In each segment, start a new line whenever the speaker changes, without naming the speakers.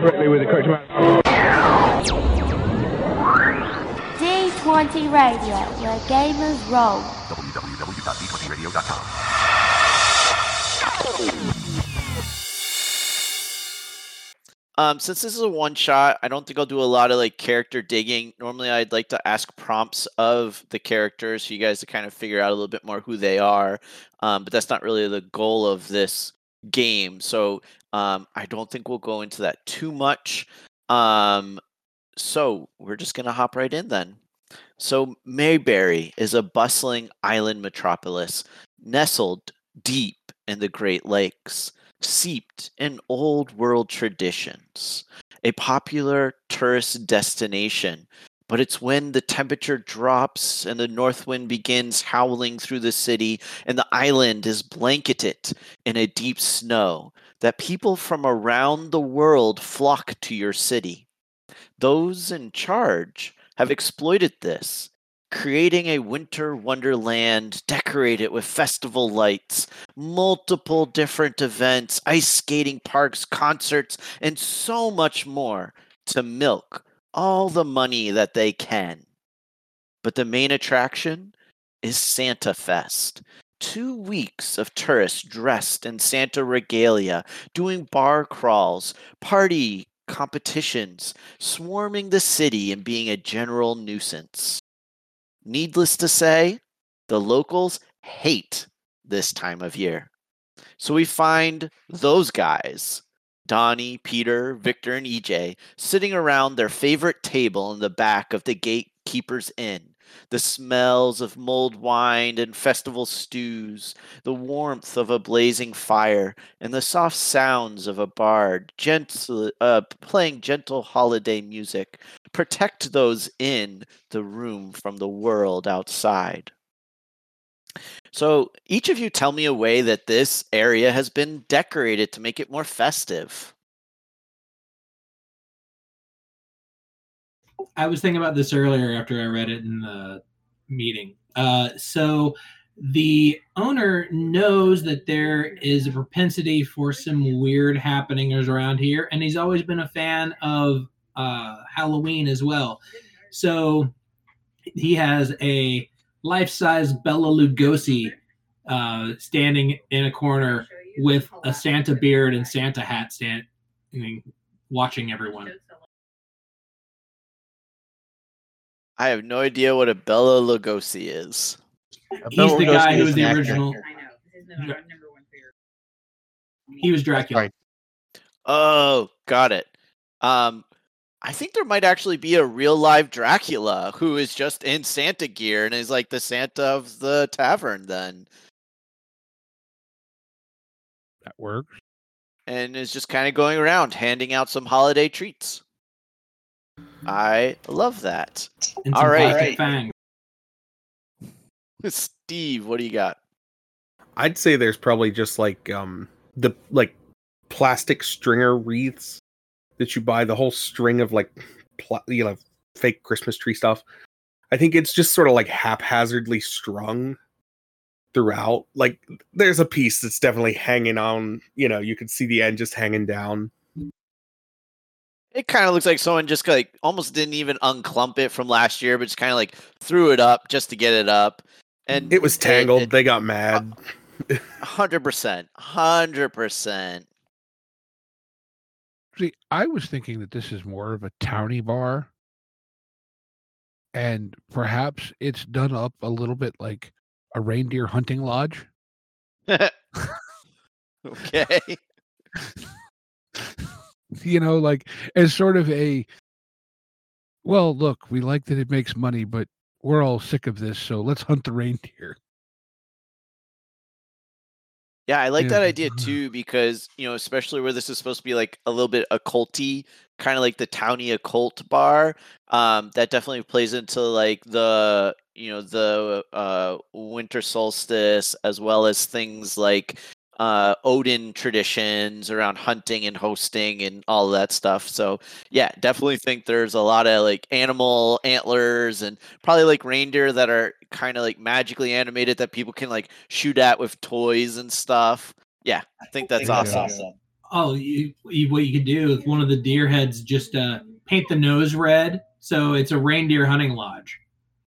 correctly with the correct amount.
D20 Radio, where gamers roll.
Um, since this is a one shot, I don't think I'll do a lot of like character digging. Normally, I'd like to ask prompts of the characters for you guys to kind of figure out a little bit more who they are. Um, but that's not really the goal of this game. So um, I don't think we'll go into that too much. Um, so we're just gonna hop right in then. So Mayberry is a bustling island metropolis nestled deep in the Great Lakes seeped in old world traditions, a popular tourist destination. But it's when the temperature drops and the north wind begins howling through the city and the island is blanketed in a deep snow that people from around the world flock to your city. Those in charge have exploited this creating a winter wonderland decorated with festival lights, multiple different events, ice skating parks, concerts, and so much more to milk all the money that they can. But the main attraction is Santa Fest. Two weeks of tourists dressed in Santa regalia, doing bar crawls, party competitions, swarming the city and being a general nuisance. Needless to say, the locals hate this time of year. So we find those guys, Donnie, Peter, Victor, and EJ, sitting around their favorite table in the back of the Gatekeeper's Inn. The smells of mulled wine and festival stews, the warmth of a blazing fire, and the soft sounds of a bard gentle, uh, playing gentle holiday music protect those in the room from the world outside. So, each of you tell me a way that this area has been decorated to make it more festive.
I was thinking about this earlier after I read it in the meeting. Uh, so the owner knows that there is a propensity for some weird happenings around here, and he's always been a fan of uh, Halloween as well. So he has a life-size Bela Lugosi uh, standing in a corner with a Santa beard and Santa hat, stand, watching everyone.
I have no idea what a Bela Lugosi is.
He's the guy who was the original. He was Dracula.
Oh, got it. Um, I think there might actually be a real live Dracula who is just in Santa gear and is like the Santa of the tavern then.
That works.
And is just kind of going around handing out some holiday treats. I love that. All right.
Fang.
Steve, what do you got?
I'd say there's probably just like um the like plastic stringer wreaths that you buy, the whole string of like pl- you know fake Christmas tree stuff. I think it's just sort of like haphazardly strung throughout. Like there's a piece that's definitely hanging on, you know, you can see the end just hanging down.
It kind of looks like someone just like almost didn't even unclump it from last year, but just kind of like threw it up just to get it up. And
It was tangled. they got mad.
Hundred percent, hundred percent.
I was thinking that this is more of a towny bar, and perhaps it's done up a little bit like a reindeer hunting lodge.
okay.
you know, like as sort of a well, look, we like that it makes money, but we're all sick of this, so let's hunt the reindeer.
Yeah, I like
Yeah.
that idea too because you know, especially where this is supposed to be like a little bit occulty, kind of like the towny occult bar. Um, that definitely plays into like the you know the uh winter solstice as well as things like uh Odin traditions around hunting and hosting and all of that stuff. So yeah, definitely think there's a lot of like animal antlers and probably like reindeer that are kind of like magically animated that people can like shoot at with toys and stuff. Yeah, I think that's
Yeah.
awesome.
Oh, you, you, what you could do with one of the deer heads, just uh, paint the nose red, so it's a reindeer hunting lodge.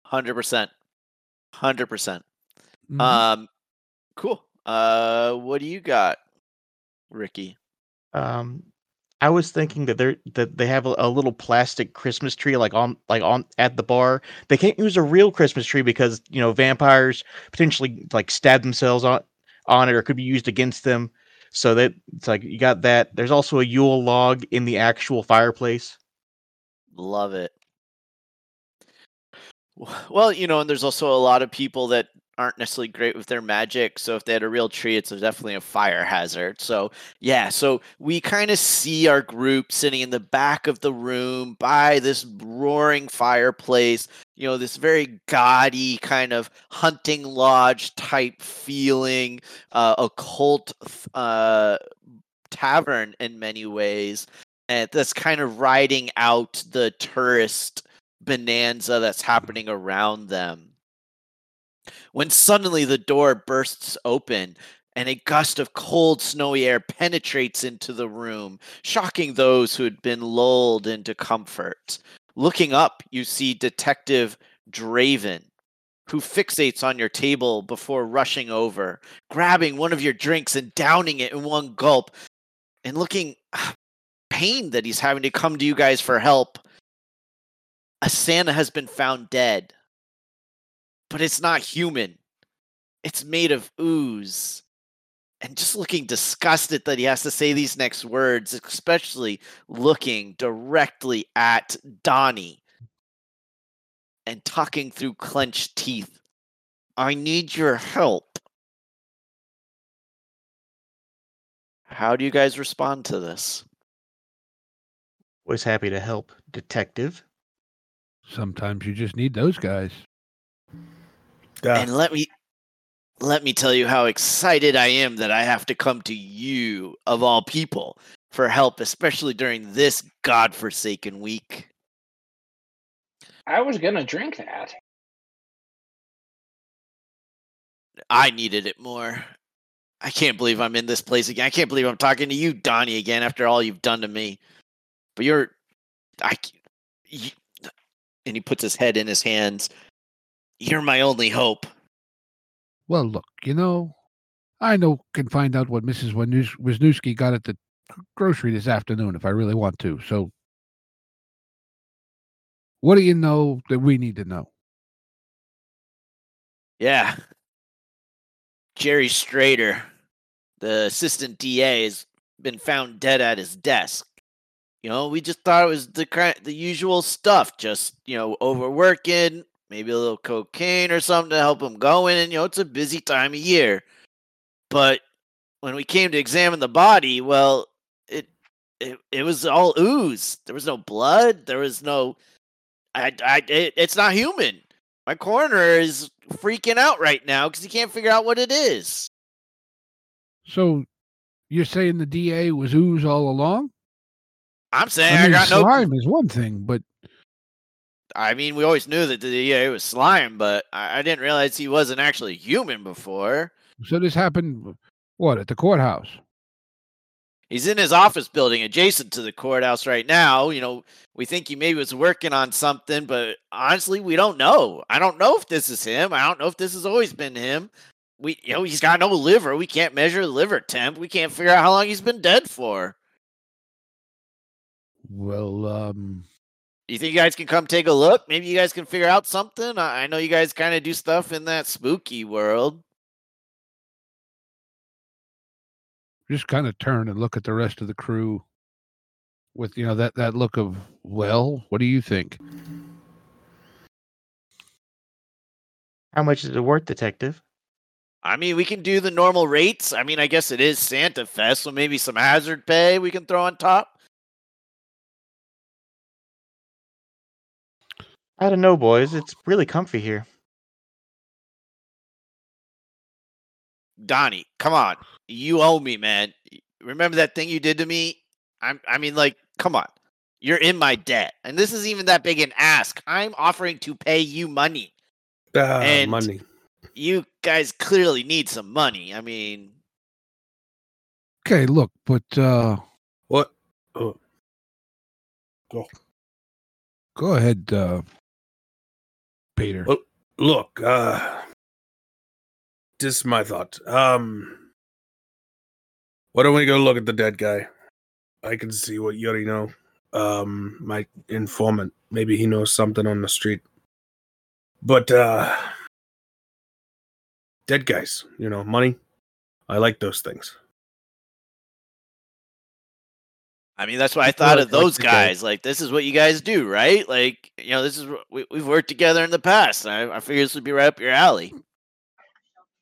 Hundred percent. Hundred percent.
Mhm.
Um, cool. Uh, what do you got, Ricky?
Um, I was thinking that they're that they have a, a little plastic Christmas tree like on like on at the bar. They can't use a real Christmas tree because you know vampires potentially like stab themselves on on it or could be used against them. So that it's like you got that. There's also a Yule log in the actual fireplace.
Love it. Well, you know, and there's also a lot of people that aren't necessarily great with their magic. So if they had a real tree, it's definitely a fire hazard. So yeah, so we kind of see our group sitting in the back of the room by this roaring fireplace. You know, this very gaudy kind of hunting lodge type feeling, uh, occult uh, tavern in many ways. And that's kind of riding out the tourist bonanza that's happening around them. When suddenly the door bursts open and a gust of cold, snowy air penetrates into the room, shocking those who had been lulled into comfort. Looking up, you see Detective Draven, who fixates on your table before rushing over, grabbing one of your drinks and downing it in one gulp, and looking ah, pained that he's having to come to you guys for help. A Santa has been found dead, but it's not human. It's made of ooze. And just looking disgusted that he has to say these next words, especially looking directly at Donnie and talking through clenched teeth. I need your help. How do you guys respond to this?
Was happy to help, detective.
Sometimes you just need those guys.
Duh.
And let me let me tell you how excited I am that I have to come to you of all people for help, especially during this godforsaken week.
I was gonna drink that.
I needed it more. I can't believe I'm in this place again. I can't believe I'm talking to you, Donnie, again after all you've done to me. But you're, I, c- y- and he puts his head in his hands. You're my only hope.
Well, look, you know, I know can find out what Mrs. Wisniewski got at the grocery this afternoon if I really want to. So, what do you know that we need to know?
Yeah. Jerry Strader, the assistant DA, has been found dead at his desk. You know, we just thought it was the the usual stuff, just you know, overworking, maybe a little cocaine or something to help him going. And you know, it's a busy time of year. But when we came to examine the body, well, it it, it was all ooze. There was no blood. There was no. I, I, it, it's not human. My coroner is freaking out right now because he can't figure out what it is.
So, you're saying the DA was ooze all along?
I'm saying
I
I,
mean,
got no.
slime is one thing, but
I mean, we always knew that the DA was slime, but I, I didn't realize he wasn't actually human before.
so this happened what at the courthouse?
He's in his office building adjacent to the courthouse right now. You know, we think he maybe was working on something, but honestly, we don't know. I don't know if this is him. I don't know if this has always been him. We, you know, he's got no liver. We can't measure the liver temp. We can't figure out how long he's been dead for.
Well, um,
You think you guys can come take a look? Maybe you guys can figure out something. I, I know you guys kind of do stuff in that spooky world.
just kind of turn and look at the rest of the crew with you know that that look of well, what do you think?
How much is it worth, detective?
I mean, we can do the normal rates. I mean, I guess it is Santa Fest, so maybe some hazard pay we can throw on top.
I don't know, boys. It's really comfy here.
Donnie, come on. You owe me, man. Remember that thing you did to me? I'm I mean like, come on. You're in my debt. And this isn't even that big an ask. I'm offering to pay you money.
Ah,
and-
money.
You guys clearly need some money. I mean,
Okay, look, but uh
What? Oh,
go ahead, uh Peter.
Well- look, uh, this is my thought. Um, why don't we go look at the dead guy? I can see what already know. Um, my informant. Maybe he knows something on the street. But uh, dead guys, you know, money. I like those things.
I mean, that's what I thought
like-
of those
the guy.
guys. Like, this is what you guys do, right? Like, you know, this is we, we've worked together in the past. I, I figured this would be right up your alley.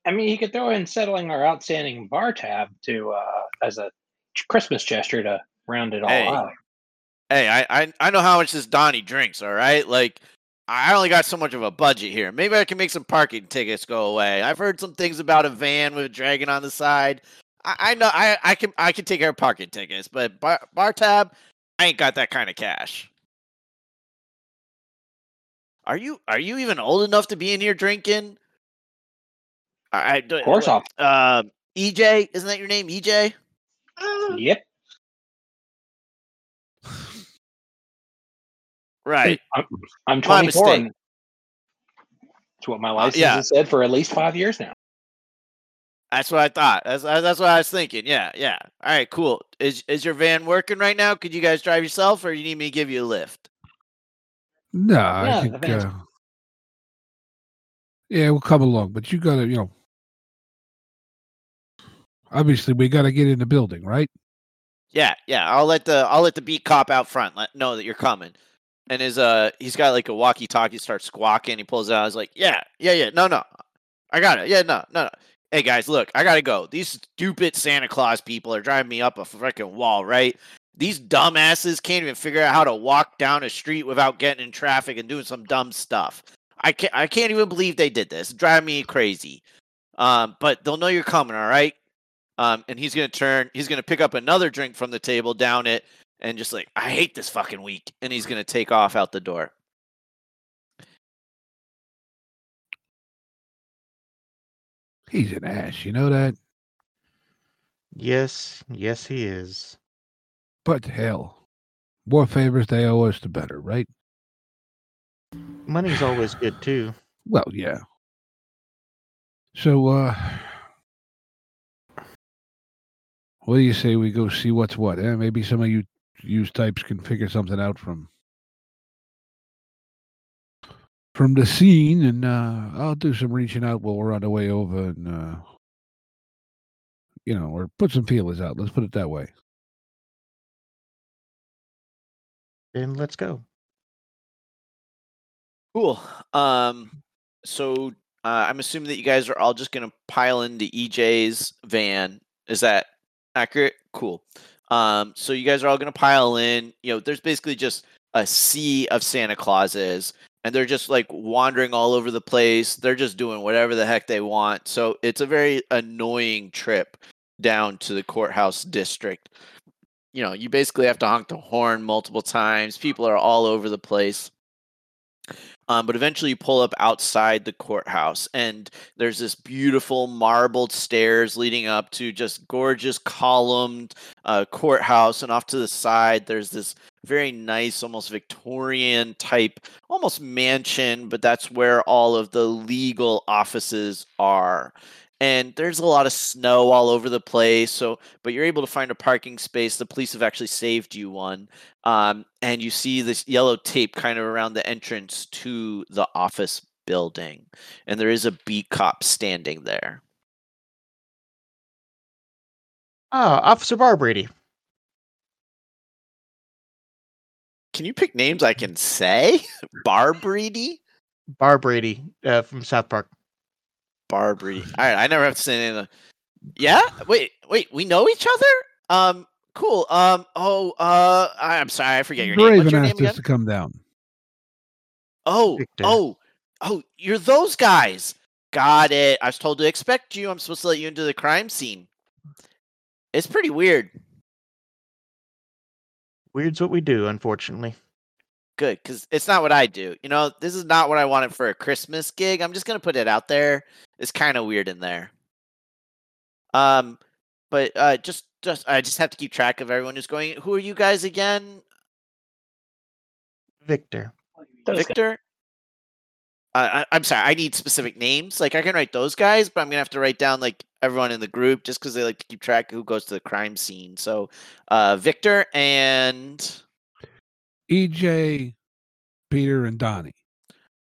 I mean, he could throw in settling our outstanding bar tab to uh, as a Christmas gesture to round it all
Hey.
out.
Hey, I, I I know how much this Donnie drinks. All right, like I only got so much of a budget here. Maybe I can make some parking tickets go away. I've heard some things about a van with a dragon on the side. I, I know I, I can I can take care of parking tickets, but bar, bar tab, I ain't got that kind of cash. Are you are you even old enough to be in here drinking? I, I
Of course, I'll.
Uh, EJ, isn't that your name, EJ?
Yep.
Right.
I'm, I'm
My
24.
mistake.
and That's what my license
yeah.
has said for at least five years now.
That's what I thought. That's uh, that's what I was thinking. Yeah, yeah. All right, cool. Is is your van working right now? Could you guys drive yourself, or you need me to give you a lift?
No,
Yeah,
I think uh, Yeah, we'll come along, but you gotta, you know obviously we gotta get in the building, right?
Yeah, yeah. I'll let the I'll let the beat cop out front let know that you're coming. And his uh, he's got like a walkie-talkie. Starts squawking. He pulls it out. He's like, "Yeah, yeah, yeah. No, no, I got it. Yeah, no, no, no. Hey guys, look, I gotta go. These stupid Santa Claus people are driving me up a freaking wall, right? These dumbasses can't even figure out how to walk down a street without getting in traffic and doing some dumb stuff. I can't, I can't even believe they did this. Driving me crazy. Um, but they'll know you're coming, all right? Um, and he's gonna turn, he's gonna pick up another drink from the table, down it, and just like, I hate this fucking week, and he's gonna take off out the door.
He's an ass, you know that?
Yes, yes, he is.
But hell. More favors they owe us the better, right?
Money's always good too.
Well, yeah. So uh what do you say we go see what's what? Eh? Maybe some of you use types can figure something out from from the scene and uh I'll do some reaching out while we're on the way over and uh you know, or put some feelers out. Let's put it that way.
And let's go.
Cool. Um, so uh, I'm assuming that you guys are all just gonna pile into EJ's van. Is that accurate? Cool. Um, so you guys are all gonna pile in. You know, there's basically just a sea of Santa Clauses, and they're just like wandering all over the place. They're just doing whatever the heck they want. So it's a very annoying trip down to the courthouse district. You know, you basically have to honk the horn multiple times. People are all over the place. Um, but eventually you pull up outside the courthouse and there's this beautiful marbled stairs leading up to just gorgeous columned uh, courthouse and off to the side there's this very nice almost victorian type almost mansion but that's where all of the legal offices are and there's a lot of snow all over the place so but you're able to find a parking space the police have actually saved you one um, and you see this yellow tape kind of around the entrance to the office building and there is a beat cop standing there
Ah, Officer Barbrady.
can you pick names i can say barbrady
Barbrady uh, from South Park.
Barbrady all right i never have to say anything yeah wait wait we know each other um cool um oh uh I- i'm sorry i forget your name what's
Draven
your name
asked
again
us to come down.
Oh,
Victor.
oh, oh, you're those guys. Got it. I was told to expect you. I'm supposed to let you into the crime scene. It's pretty weird.
Weird's what we do, unfortunately.
Good, because it's not what I do. You know, this is not what I wanted for a Christmas gig. I'm just gonna put it out there. It's kind of weird in there. Um, but uh, just just I just have to keep track of everyone who's going. Who are you guys again?
Victor.
Those.
Victor. Uh, I, I'm sorry. I need specific names. Like I can write those guys, but I'm gonna have to write down like everyone in the group just because they like to keep track of who goes to the crime scene. So, uh, Victor and
EJ, Peter, and Donnie.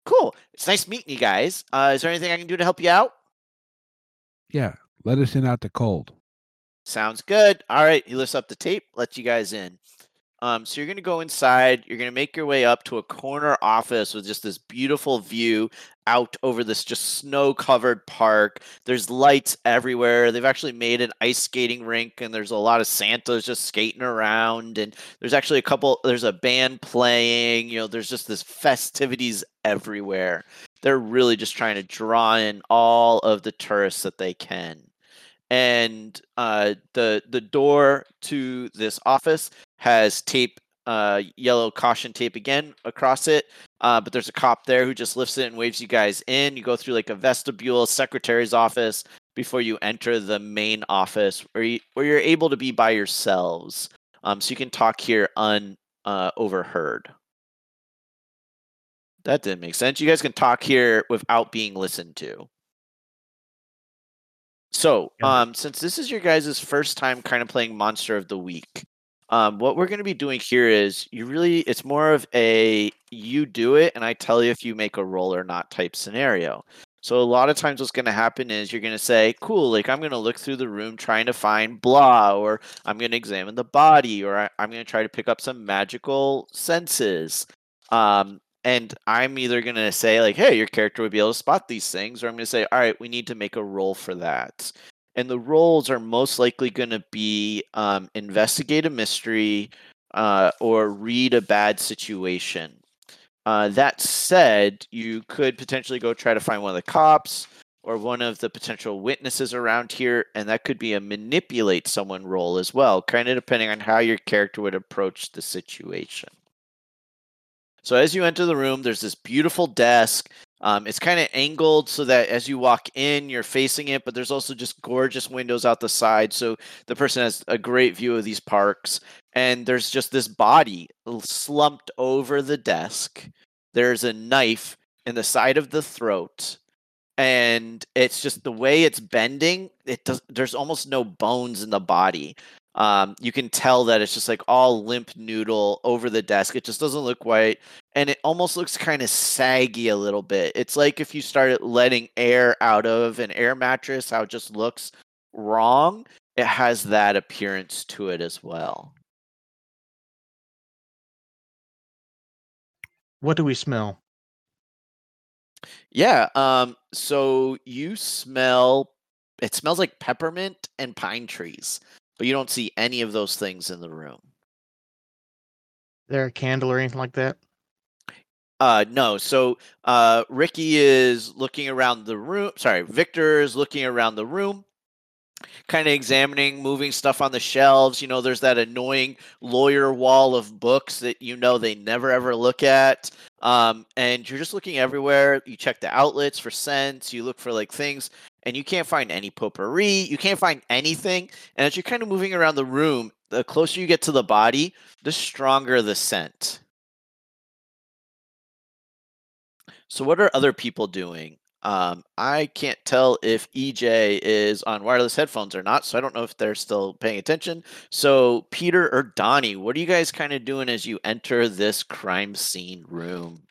Cool. It's nice meeting you guys. Uh, is there anything I can do to help you out?
Yeah, let us in out the cold.
Sounds good. All right, he lifts up the tape, lets you guys in. Um, so you're gonna go inside. You're gonna make your way up to a corner office with just this beautiful view out over this just snow-covered park. There's lights everywhere. They've actually made an ice skating rink, and there's a lot of Santas just skating around. And there's actually a couple. There's a band playing. You know, there's just this festivities everywhere. They're really just trying to draw in all of the tourists that they can and uh, the the door to this office has tape, uh, yellow caution tape again across it. Uh, but there's a cop there who just lifts it and waves you guys in. You go through like a vestibule, secretary's office before you enter the main office, where you, where you're able to be by yourselves. Um, so you can talk here un uh, overheard. That didn't make sense. You guys can talk here without being listened to. So, um, since this is your guys' first time kind of playing Monster of the Week, um, what we're going to be doing here is you really, it's more of a you do it and I tell you if you make a roll or not type scenario. So, a lot of times, what's going to happen is you're going to say, Cool, like I'm going to look through the room trying to find blah, or I'm going to examine the body, or I'm going to try to pick up some magical senses. Um, and I'm either going to say, like, hey, your character would be able to spot these things, or I'm going to say, all right, we need to make a roll for that. And the roles are most likely going to be um, investigate a mystery uh, or read a bad situation. Uh, that said, you could potentially go try to find one of the cops or one of the potential witnesses around here, and that could be a manipulate someone role as well, kind of depending on how your character would approach the situation. So as you enter the room, there's this beautiful desk. Um, it's kind of angled so that as you walk in, you're facing it, but there's also just gorgeous windows out the side. So the person has a great view of these parks. And there's just this body slumped over the desk. There's a knife in the side of the throat. And it's just the way it's bending, it does there's almost no bones in the body um, you can tell that it's just like all limp noodle over the desk. It just doesn't look right, and it almost looks kind of saggy a little bit. It's like if you started letting air out of an air mattress, how it just looks wrong. It has that appearance to it as well.
What do we smell?
Yeah. Um. So you smell. It smells like peppermint and pine trees, but you don't see any of those things in the room.
there a candle or anything like that?
Uh, no. So uh, Ricky is looking around the room. Sorry, Victor is looking around the room, kind of examining, moving stuff on the shelves. You know, there's that annoying lawyer wall of books that you know they never ever look at. Um, and you're just looking everywhere. You check the outlets for scents. You look for like things, and you can't find any potpourri. You can't find anything. And as you're kind of moving around the room, the closer you get to the body, the stronger the scent. So what are other people doing? Um, I can't tell if EJ is on wireless headphones or not, so I don't know if they're still paying attention. So Peter or Donnie, what are you guys kind of doing as you enter this crime scene room?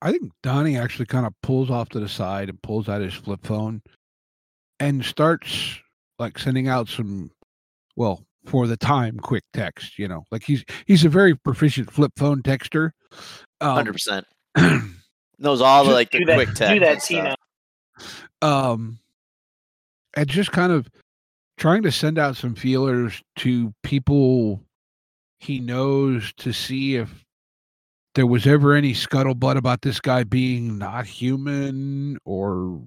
I think Donnie actually kind of pulls off to the side and pulls out his flip phone and starts like sending out some, well, for the time, quick text. You know, like he's he's a very proficient flip phone texter.
Hundred percent knows all the like the
that,
quick text.
do that,
and
Tina.
um, and just kind of trying to send out some feelers to people he knows to see if there was ever any scuttlebutt about this guy being not human or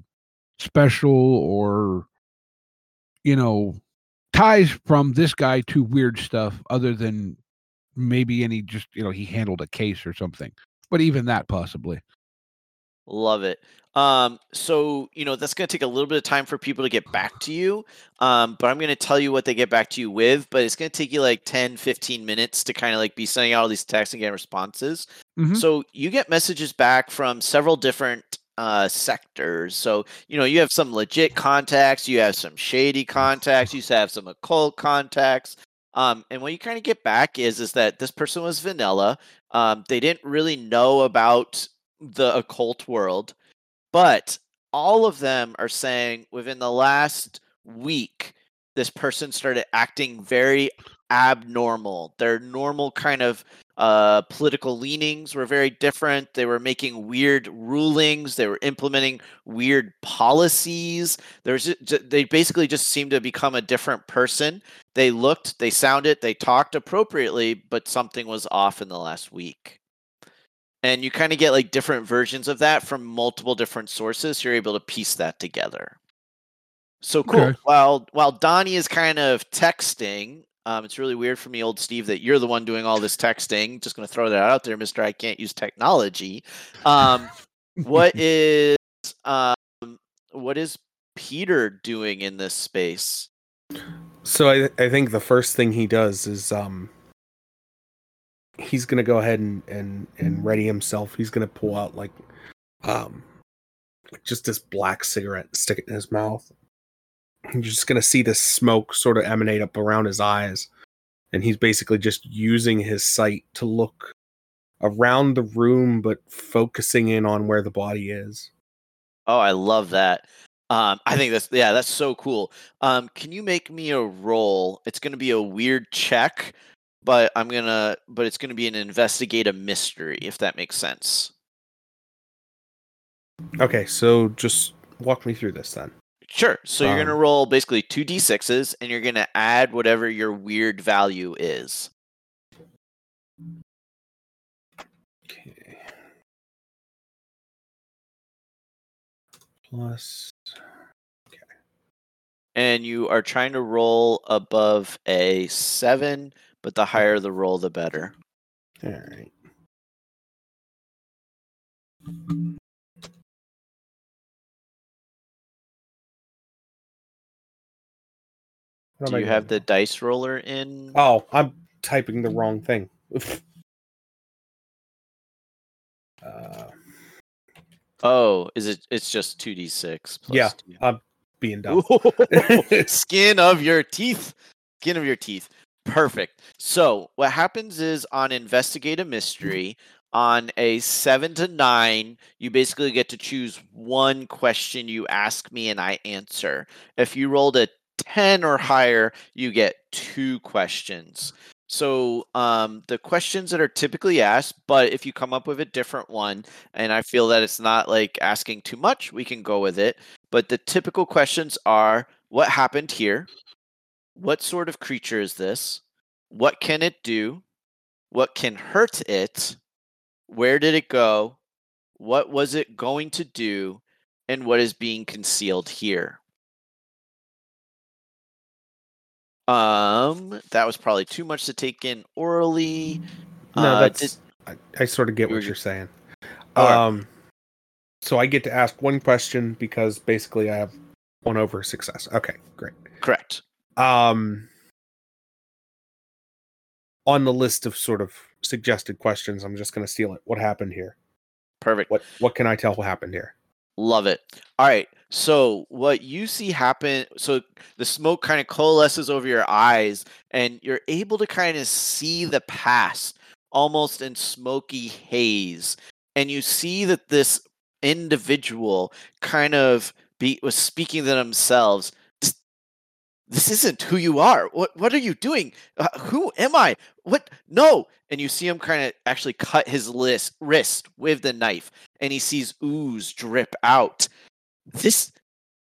special or you know ties from this guy to weird stuff other than maybe any just you know he handled a case or something but even that possibly
Love it. Um, so you know that's going to take a little bit of time for people to get back to you. Um, but I'm going to tell you what they get back to you with. But it's going to take you like 10, 15 minutes to kind of like be sending out all these texts and getting responses.
Mhm.
So you get messages back from several different uh sectors. So you know you have some legit contacts, you have some shady contacts, you have some occult contacts. Um, and what you kind of get back is is that this person was vanilla. Um, they didn't really know about the occult world, but all of them are saying within the last week, this person started acting very abnormal. Their normal kind of uh, political leanings were very different. They were making weird rulings. They were implementing weird policies. There's ju- ju- they basically just seemed to become a different person. They looked, they sounded, they talked appropriately, but something was off in the last week. And you kind of get like different versions of that from multiple different sources. You're able to piece that together. So cool.
Okay.
While while Donnie is kind of texting, um, it's really weird for me, old Steve, that you're the one doing all this texting. Just going to throw that out there, Mister. I can't use technology. Um, what is um, what is Peter doing in this space?
So I I think the first thing he does is um he's gonna go ahead and and and ready himself. He's gonna pull out like um just this black cigarette, stick it in his mouth. You're just gonna see this smoke sort of emanate up around his eyes, and he's basically just using his sight to look around the room, but focusing in on where the body is.
Oh, I love that. Um, I think that's yeah, that's so cool. Um, can you make me a roll? It's going to be a weird check, but I'm gonna, but it's going to be an investigate a mystery, if that makes sense.
Okay, so just walk me through this then.
Sure. So you're going to
Um,
roll basically two d6s, and you're going to add whatever your weird value is.
Plus, Okay. Plus
and you are trying to roll above a seven, but the higher the roll, the better.
All right.
Do you have the dice roller in?
Oh, I'm typing the wrong thing. uh,
Oh, is it? It's just two d six.
Yeah. I'm being dumb.
Skin of your teeth. Skin of your teeth. Perfect. So what happens is on investigate a mystery, on a seven to nine, you basically get to choose one question you ask me and I answer. If you rolled a 10 or higher, you get two questions. So um, the questions that are typically asked, but if you come up with a different one, and I feel that it's not like asking too much, we can go with it. But the typical questions are what happened here? What sort of creature is this? What can it do? What can hurt it? Where did it go? What was it going to do? And what is being concealed here? Um, that was probably too much to take in orally.
no,
Uh,
that's.
did-
I, I sort of get what you're saying. Um, so I get to ask one question because basically I have one over success. Okay, great.
correct.
Um, on the list of sort of suggested questions, I'm just going to steal it. What happened here?
Perfect.
What What can I tell what happened here?
Love it. All right. So what you see happen so the smoke kind of coalesces over your eyes and you're able to kind of see the past almost in smoky haze. And you see that this individual kind of be was speaking to themselves. This, isn't who you are. What what are you doing? Uh, who am I? What? No. And you see him kind of actually cut his list, wrist with the knife and he sees ooze drip out. This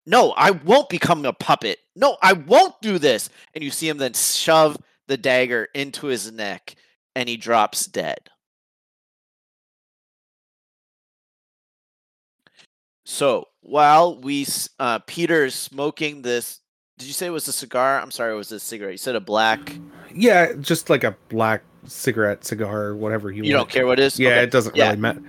no, I won't become a puppet. No, I won't do this. And you see him then shove the dagger into his neck and he drops dead. So while we, uh, Peter is smoking this, did you say it was a cigar? I'm sorry, it was a cigarette. You said a black.
Yeah, just like a black cigarette, cigar, whatever you.
You don't care what it is?
Yeah,
Okay.
it doesn't
Yeah.
really matter.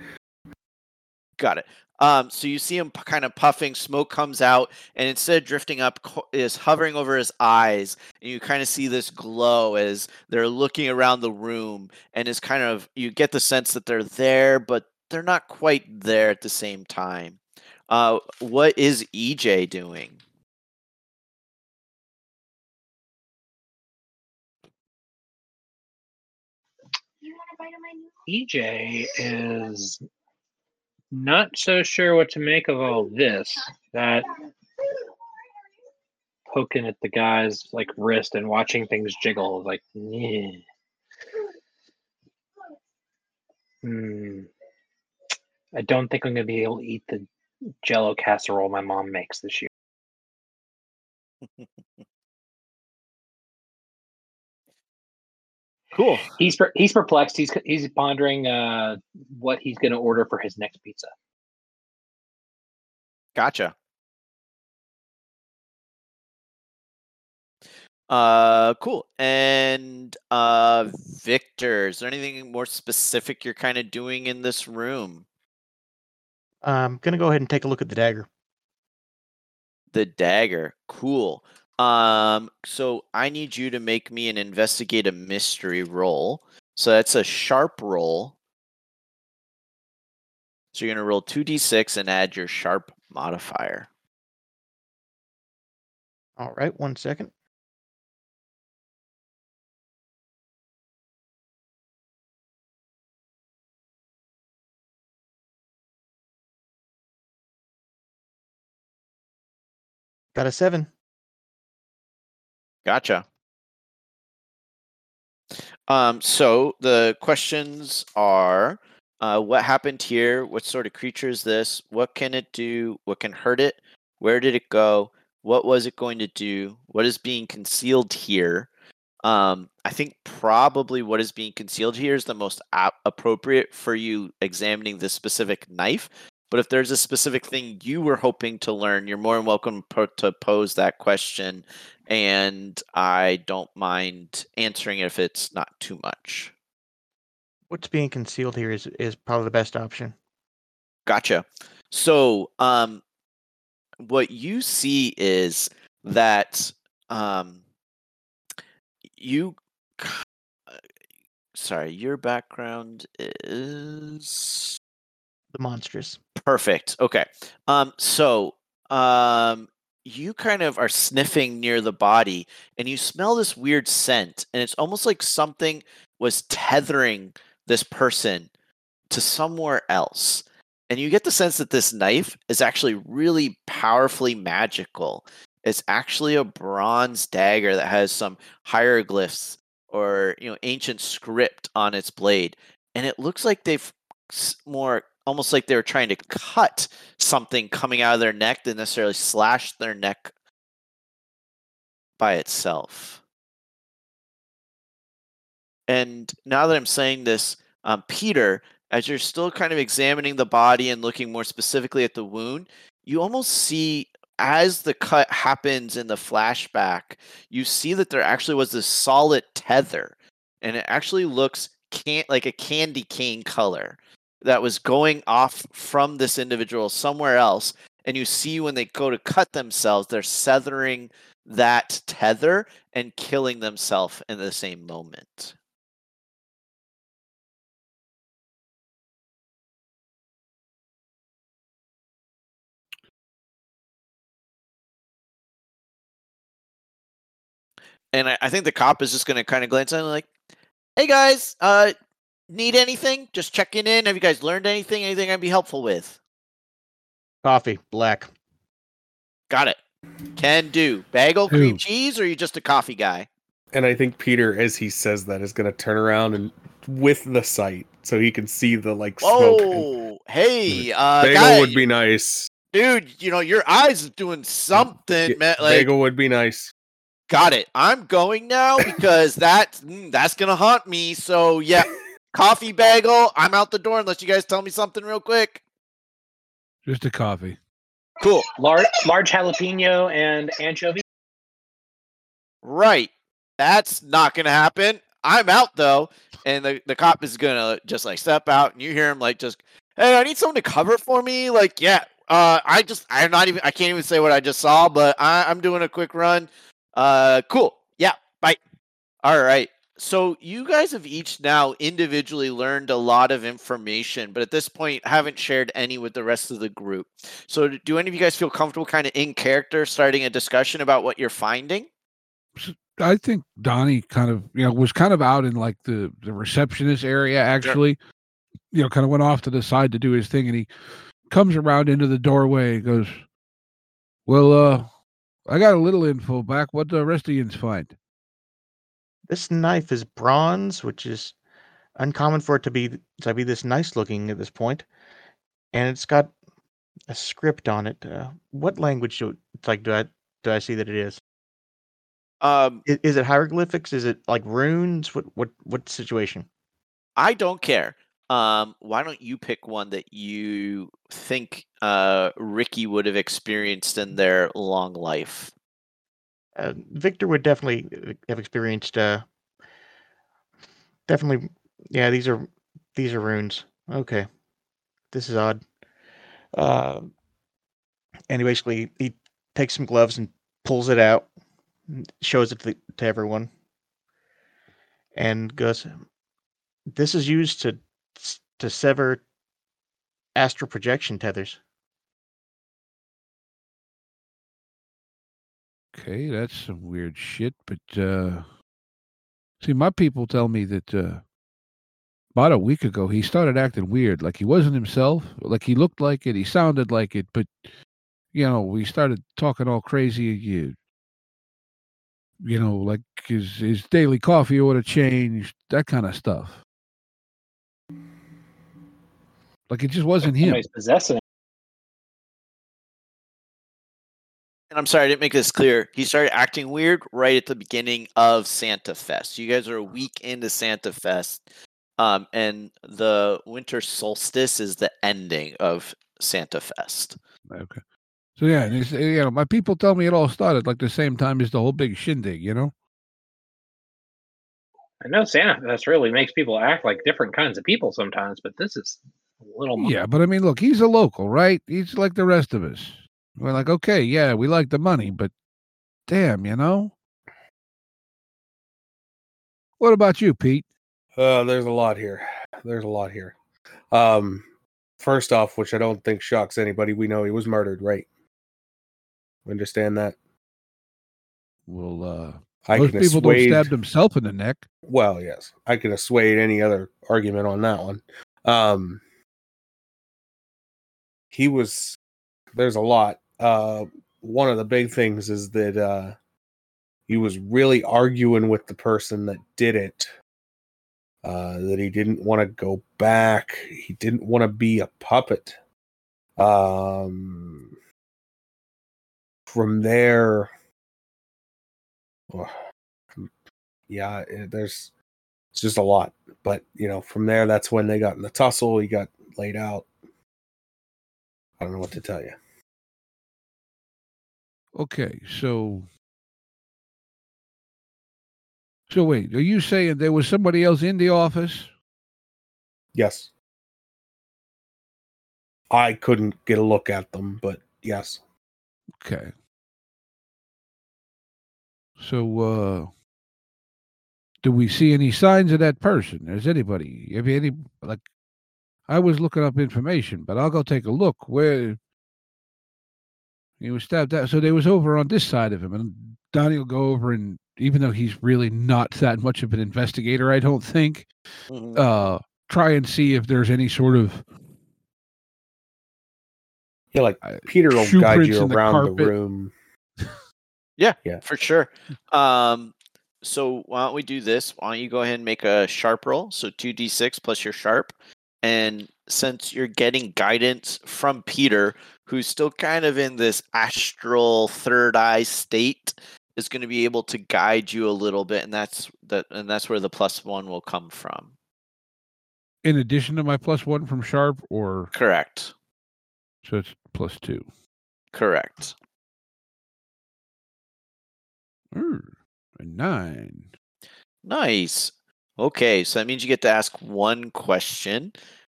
Got it. Um, so you see him p- kind of puffing, smoke comes out, and instead of drifting up, co- is hovering over his eyes, and you kind of see this glow as they're looking around the room, and is kind of you get the sense that they're there, but they're not quite there at the same time. Uh, what is EJ doing?
EJ is not so sure what to make of all this. That poking at the guy's like wrist and watching things jiggle, like. Hmm. I don't think I'm gonna be able to eat the Jello casserole my mom makes this year.
Cool.
He's per- he's perplexed. He's he's pondering uh, what he's gonna order for his next pizza.
Gotcha. Uh, cool. And uh, Victor, is there anything more specific you're kind of doing in this room?
I'm gonna go ahead and take a look at the dagger.
The dagger. Cool. Um, so I need you to make me an investigate a mystery roll. So that's a sharp roll. So you're gonna roll two d6 and add your sharp modifier.
All right, one second. Got a seven.
Gotcha. Um, so the questions are uh, what happened here? What sort of creature is this? What can it do? What can hurt it? Where did it go? What was it going to do? What is being concealed here? Um, I think probably what is being concealed here is the most ap- appropriate for you examining this specific knife. But if there's a specific thing you were hoping to learn, you're more than welcome to pose that question and I don't mind answering it if it's not too much.
What's being concealed here is is probably the best option.
Gotcha. So, um, what you see is that um, you. Sorry, your background is
The monstrous.
Perfect. Okay. Um so um you kind of are sniffing near the body and you smell this weird scent and it's almost like something was tethering this person to somewhere else. And you get the sense that this knife is actually really powerfully magical. It's actually a bronze dagger that has some hieroglyphs or you know ancient script on its blade and it looks like they've more almost like they were trying to cut something coming out of their neck than necessarily slash their neck by itself. And now that I'm saying this, um, Peter, as you're still kind of examining the body and looking more specifically at the wound, you almost see as the cut happens in the flashback, you see that there actually was this solid tether, and it actually looks can like a candy cane color that was going off from this individual somewhere else. And you see when they go to cut themselves, they're severing that tether and killing themselves in the same moment. And I, I think the cop is just going to kind of glance at him like, hey guys, uh, need anything? Just checking in. Have you guys learned anything? Anything I'd be helpful with?
Coffee, black.
Got it. Can do. Bagel, cream
Ooh.
cheese, or are you just a coffee guy?
And I think Peter, as he says that, is going to turn around and with the sight so he can see the like smoke.
Oh, hey, uh,
bagel
guy,
would be nice.
dude. You know your eyes is doing something,
Yeah,
man. Like,
bagel would be nice.
got it. I'm going now because that mm, that's gonna haunt me. So yeah, coffee bagel. I'm out the door unless you guys tell me something real quick.
Just a coffee.
Cool.
Large large jalapeno and anchovy.
Right. That's not gonna happen. I'm out though, and the, the cop is gonna just like step out, and you hear him like just Hey, I need someone to cover for me. Like, yeah, uh, I just, I'm not even, I can't even say what I just saw, but I, I'm doing a quick run. Uh, cool. Yeah, bye. All right. So you guys have each now individually learned a lot of information, but at this point haven't shared any with the rest of the group. So do any of you guys feel comfortable kind of in character starting a discussion about what you're finding?
I think Donnie kind of, you know, was kind of out in like the the receptionist area actually. You know, kind of went off to the side to do his thing and he comes around into the doorway and goes, Well, uh, I got a little info back. What do the rest of yous find?
This knife is bronze, which is uncommon for it to be to be this nice looking at this point, and it's got a script on it. Uh, what language do like do I do I see that it is?
Um,
Is, is it hieroglyphics? Is it like runes? What what what situation?
I don't care. Um, why don't you pick one that you think uh, Ricky would have experienced in their long life?
Uh, Victor would definitely uh, have experienced. Uh, definitely, yeah. These are these are runes. Okay, this is odd. Uh, and he basically he takes some gloves and pulls it out, shows it to, to everyone, and goes, "This is used to to sever astral projection tethers."
Okay, that's some weird shit. But uh see, my people tell me that uh about a week ago he started acting weird, like he wasn't himself, like he looked like it, he sounded like it, but you know, we started talking all crazy. You, you know, like his his daily coffee order changed, that kind of stuff. Like it just wasn't him.
Somebody's possessing.
And I'm sorry I didn't make this clear. He started acting weird right at the beginning of Santa Fest. You guys are a week into Santa Fest, um, and the winter solstice is the ending of Santa Fest.
Okay. So yeah, and it's, you know, my people tell me it all started like the same time as the whole big shindig. You know.
I know Santa Fest really makes people act like different kinds of people sometimes, but this is a little more.
Yeah, but I mean, look, he's a local, right? He's like the rest of us. We're like, okay, yeah, we like the money, but damn, you know. What about you, Pete?
Uh, there's a lot here. There's a lot here. Um, first off, which I don't think shocks anybody, we know he was murdered, right? Understand that.
Well, uh,
I
most
can
people don't stab themselves in the neck.
Well, yes, I can assuade any other argument on that one. Um, he was. There's a lot. Uh, one of the big things is that uh, he was really arguing with the person that did it. Uh, that he didn't want to go back. He didn't want to be a puppet. Um, from there, yeah, eh, there's it's just a lot. But you know, from there, that's when they got in the tussle. He got laid out. I don't know what to tell you.
Okay, so so wait, are you saying there was somebody else in the office?
Yes. I couldn't get a look at them, but yes.
Okay. So uh do we see any signs of that person? Is anybody have you any like I was looking up information, but I'll go take a look where he was stabbed out. So they was over on this side of him, and Donnie will go over and even though he's really not that much of an investigator, I don't think,
Mhm.
uh try and see if there's any sort of
Yeah, like
uh,
Peter will guide you
in the
around the, room.
Yeah,
Yeah.
for sure. Um, so why don't we do this? Why don't you go ahead and make a sharp roll? So two d six plus your sharp, and since you're getting guidance from Peter, who's still kind of in this astral third eye state, is going to be able to guide you a little bit, and that's that, and that's where the plus one will come from.
in addition to my plus one from sharp or
Correct.
so it's plus two.
Correct.
Ooh, nine.
Nice. Okay, so that means you get to ask one question.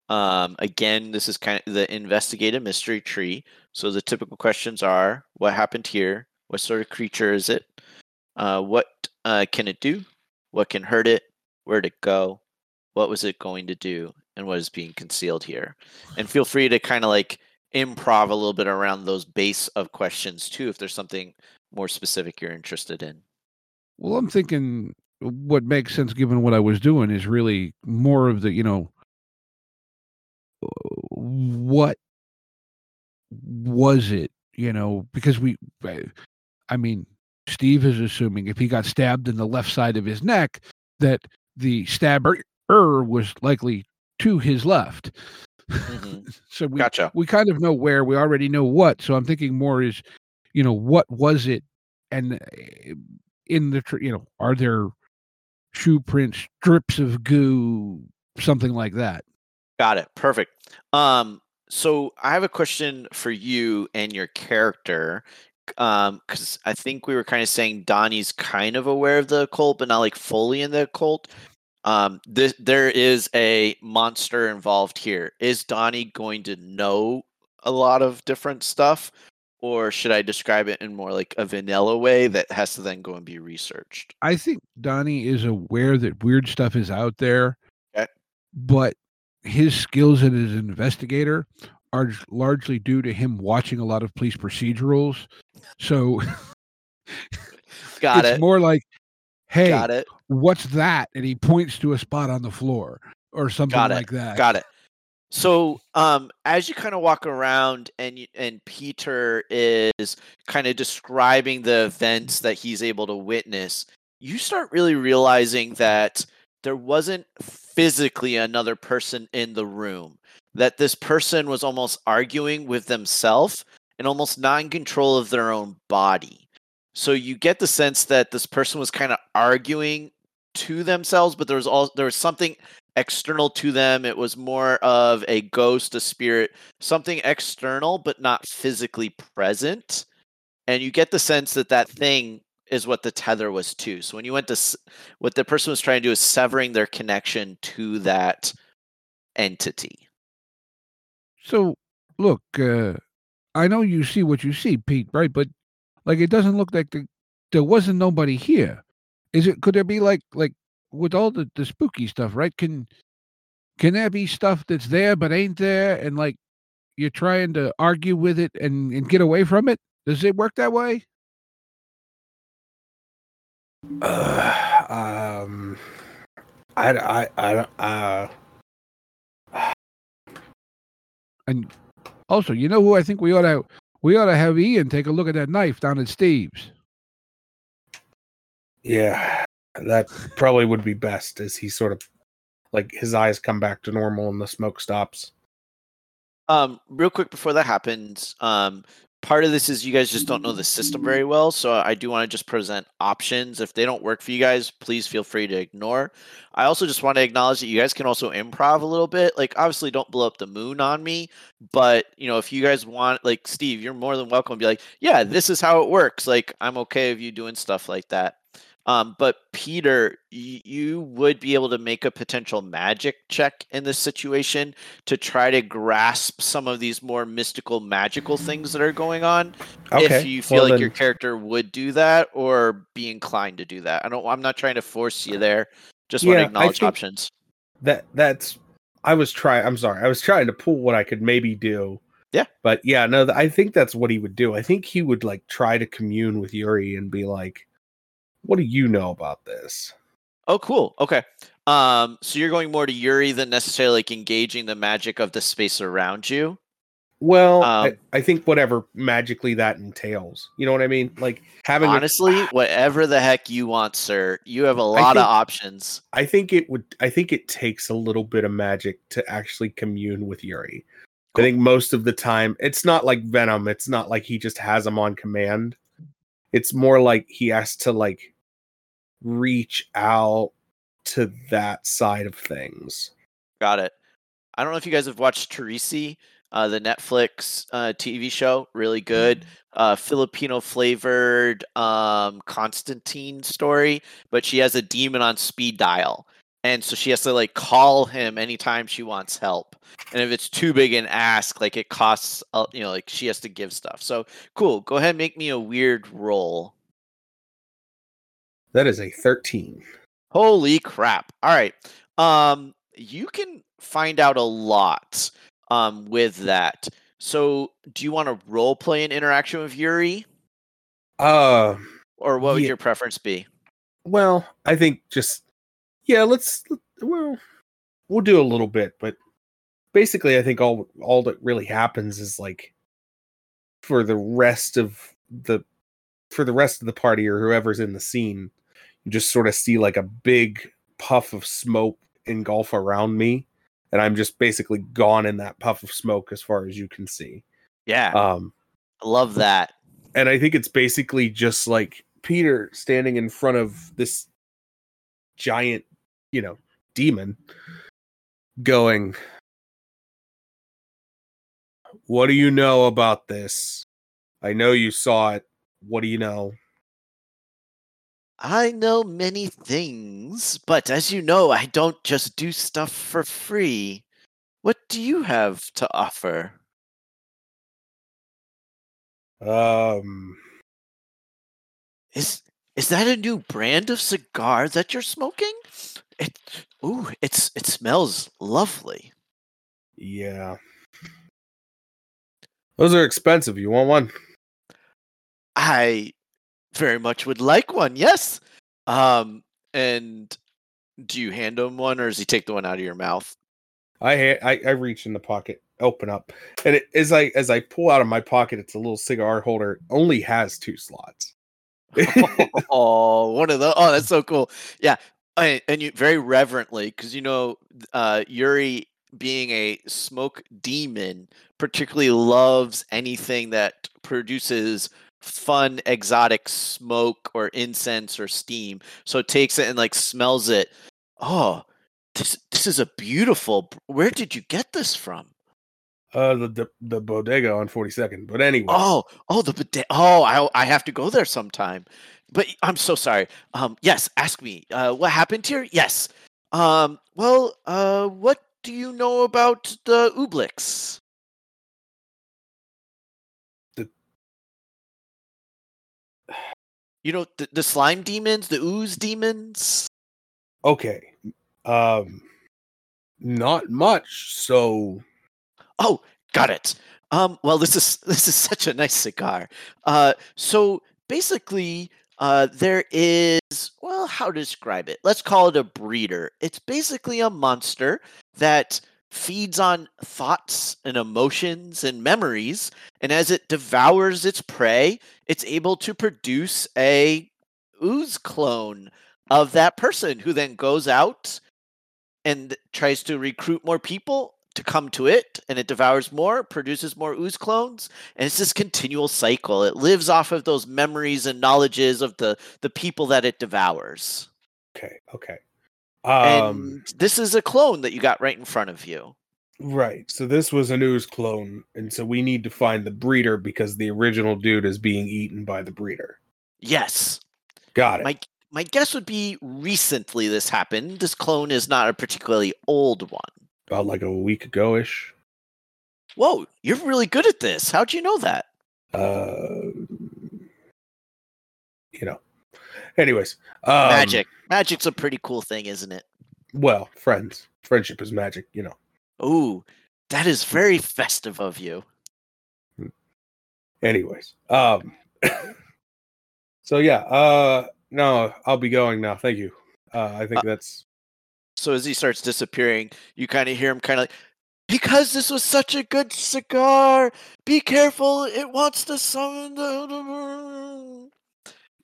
Um, again, this is kind of the investigative mystery tree. So the typical questions are: What happened here? What sort of creature is it? Uh, what uh, can it do? What can hurt it? Where'd it go? What was it going to do? And what is being concealed here? And feel free to kind of like improv a little bit around those base of questions too, if there's something more specific you're interested in.
Well, I'm thinking what makes sense given what I was doing is really more of the, you know, what was it, you know, because we, I mean, Steve is assuming if he got stabbed in the left side of his neck, that the stabber was likely to his left.
Mhm.
so we
Gotcha.
we kind of know where we already know what. So I'm thinking more is, you know, what was it, and uh, in the you know, are there shoe prints, strips of goo, something like that.
Got it. Perfect. Um, so I have a question for you and your character. Um, because I think we were kind of saying Donnie's kind of aware of the occult, but not like fully in the occult. Um, this, there is a monster involved here. Is Donnie going to know a lot of different stuff, or should I describe it in more like a vanilla way that has to then go and be researched?
I think Donnie is aware that weird stuff is out there,
Okay.
but his skills as an investigator are largely due to him watching a lot of police procedurals. So
Got
it's
it.
more like, hey,
Got it.
what's that? And he points to a spot on the floor or something
Got it.
like that.
Got it. So, um, as you kind of walk around and you, and Peter is kind of describing the events that he's able to witness, you start really realizing that there wasn't physically another person in the room. That this person was almost arguing with themselves and almost not in control of their own body. So you get the sense that this person was kind of arguing to themselves, but there was all there was something external to them. It was more of a ghost, a spirit, something external, but not physically present. And you get the sense that that thing is what the tether was to. So when you went to what the person was trying to do is severing their connection to that entity.
So look, uh, I know you see what you see, Pete, right? But like, it doesn't look like the, there wasn't nobody here. Is it? Could there be like like with all the the spooky stuff, right? Can can there be stuff that's there but ain't there, and like you're trying to argue with it and and get away from it? Does it work that way?
Uh, um, I, I, I, don't- uh,
And also, you know who I think we ought to we ought to have Ian take a look at that knife down at Steve's.
yeah, that probably would be best as he sort of like his eyes come back to normal and the smoke stops.
Um, real quick before that happens, um, part of this is you guys just don't know the system very well, so I do want to just present options. If they don't work for you guys, please feel free to ignore. I also just want to acknowledge that you guys can also improv a little bit. Like, obviously, don't blow up the moon on me, but you know, if you guys want, like Steve, you're more than welcome to be like, yeah, this is how it works. Like, I'm okay with you doing stuff like that. Um, but Peter, you would be able to make a potential magic check in this situation to try to grasp some of these more mystical, magical things that are going on.
Okay,
If you feel
well
like your character would do that or be inclined to do that, I don't. I'm not trying to force you there. Just want to acknowledge options.
that that's I was trying. I'm sorry. I was trying to pull what I could maybe do.
Yeah.
But yeah, no, I think that's what he would do. I think he would like try to commune with Yuri and be like, "What do you know about this?"
Oh, cool. Okay. Um, so you're going more to Yuri than necessarily like engaging the magic of the space around you.
Well, I,
Um,
I think whatever magically that entails. You know what I mean? Like having a-
Honestly, whatever the heck you want, sir. You have a lot of options.
I think it would. I think it takes a little bit of magic to actually commune with Yuri.
Cool.
I think most of the time it's not like Venom. It's not like he just has him on command. It's more like he has to like reach out to that side of things.
Got it. I don't know if you guys have watched Trese, uh, the Netflix uh, TV show. Really good. Uh, Filipino flavored um, Constantine story, but she has a demon on speed dial. and so she has to like call him anytime she wants help. And if it's too big an ask, like it costs, uh, you know, like she has to give stuff. So cool. Go ahead make me a weird roll.
That is a 13.
Holy crap. All right. Um you can find out a lot um with that. So do you want to role play an interaction with Yuri?
Uh,
Or what would
Yeah.
your preference be?
well, I think just yeah, let's well, we'll do a little bit, but basically I think all all that really happens is like for the rest of the for the rest of the party or whoever's in the scene, just sort of see like a big puff of smoke engulf around me and I'm just basically gone in that puff of smoke as far as you can see.
Yeah.
Um
I love that.
and I think it's basically just like Peter standing in front of this giant, you know, demon going, What do you know about this? I know you saw it. What do you know?
I know many things, but as you know, I don't just do stuff for free. What do you have to offer?
Um,
Is is that a new brand of cigar that you're smoking? It ooh, it's it smells lovely.
yeah. Those are expensive. You want one?
I very much would like one. Yes. Um and do you hand him one or does he take the one out of your mouth?
I ha- I, I reach in the pocket, open up, and it, as I as I pull out of my pocket, it's a little cigar holder. It only has two slots.
oh, one of the oh, that's so cool. Yeah, I, and you very reverently because you know uh, Yuri being a smoke demon particularly loves anything that produces fun exotic smoke or incense or steam. So it takes it and like smells it. Oh, this this is a beautiful. Where did you get this from?
Uh, the the, the bodega on Forty Second. But anyway,
Oh, oh, the bode- oh, I I have to go there sometime. But I'm so sorry. Um, yes, ask me. Uh, what happened here? Yes. Um, well, uh, what do you know about the
Oblex?
You know the, the slime demons, the ooze demons.
okay. Um, not much. So
Oh, got it. Um, well, this is this is such a nice cigar. Uh, so basically, uh, there is well, how to describe it? Let's call it a breeder. It's basically a monster that feeds on thoughts and emotions and memories, and as it devours its prey, it's able to produce a ooze clone of that person, who then goes out and tries to recruit more people to come to it and it devours more produces more ooze clones and it's this continual cycle it lives off of those memories and knowledges of the the people that it devours
okay, okay. Um,
and this is a clone that you got right in front of you
right. So this was a news clone, and so we need to find the breeder because the original dude is being eaten by the breeder.
yes
Got it.
my my guess would be recently this happened this clone is not a particularly old one
About like a week ago ish.
whoa you're really good at this how'd you know that
Uh, you know. Anyways, um,
magic magic's a pretty cool thing isn't it
Well, friends, friendship is magic. You know.
Ooh, that is very festive of you.
Anyways, um, so yeah, uh, no, I'll be going now. Thank you. Uh, I think
Uh,
that's
So as he starts disappearing, you kind of hear him kind of like, because this was such a good cigar, be careful, it wants to summon the.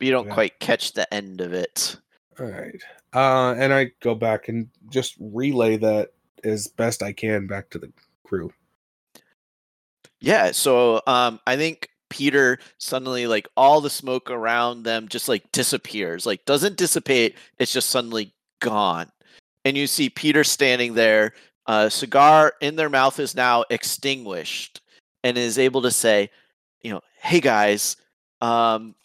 But you don't
Yeah.
quite catch the end of it.
all right. Uh, and I go back and just relay that as best I can back to the crew.
Yeah, so um, I think Peter suddenly like all the smoke around them just like disappears, like doesn't dissipate. It's just suddenly gone, and you see Peter standing there. A cigar in their mouth is now extinguished, and is able to say, you know, hey guys, um,